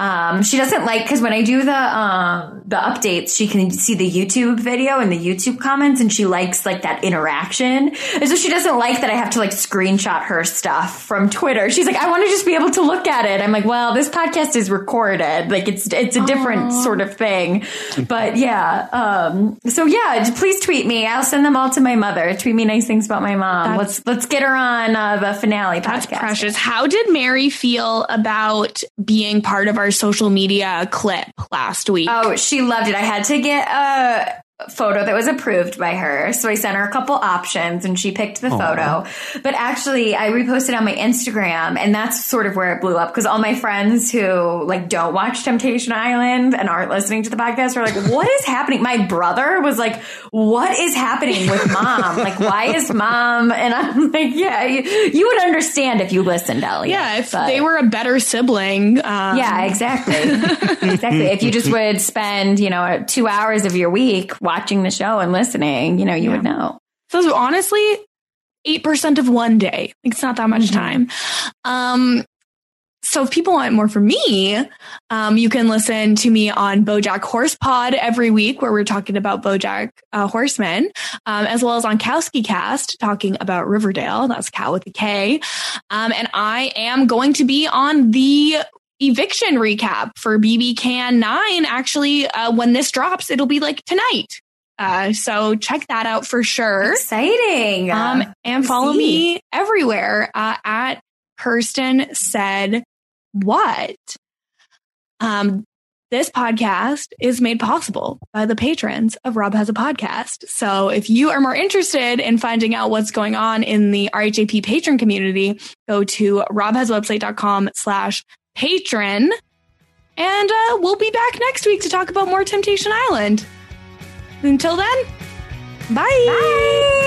Um, she doesn't like because when I do the um, the updates, she can see the YouTube video and the YouTube comments, and she likes like that interaction. And so she doesn't like that I have to like screenshot her stuff from Twitter. She's like, I want to just be able to look at it. I'm like, well, this podcast is recorded, like it's it's a different Aw. sort of thing. But yeah, um, so yeah, please tweet me. I'll send them all to my mother. Tweet me nice things about my mom. That's- let's let's get her on uh, the finale That's podcast. precious. How did Mary feel about being part of our social media clip last week? Oh, she loved it. I had to get a photo that was approved by her. So I sent her a couple options and she picked the Aw. photo. But actually, I reposted on my Instagram and that's sort of where it blew up because all my friends who like don't watch Temptation Island and aren't listening to the podcast are like, what is happening? My brother was like, what is happening with mom? like, why is mom? And I'm like, yeah, you, you would understand if you listened, Elliot. yeah, if But- they were a better sibling. Um, yeah, exactly. exactly. If you just would spend, you know, two hours of your week watching the show and listening, you know, you would know. So honestly, eight percent of one day. It's not that much Mhm. time. Um, so if people want more from me, um, you can listen to me on BoJack Horse Pod every week, where we're talking about BoJack uh, Horseman, um, as well as on Kowski Cast, talking about Riverdale. That's Cow with a K. Um, and I am going to be on the eviction recap for BB Can 9. Actually, uh, when this drops, it'll be like tonight. Uh, so check that out for sure. Exciting. Um, and follow see. me everywhere uh, at Kirsten said what. Um, This podcast is made possible by the patrons of Rob Has a Podcast. So if you are more interested in finding out what's going on in the RHAP patron community, go to robhasawebsite.com slash patron. And uh, we'll be back next week to talk about more Temptation Island. Until then, bye. Bye.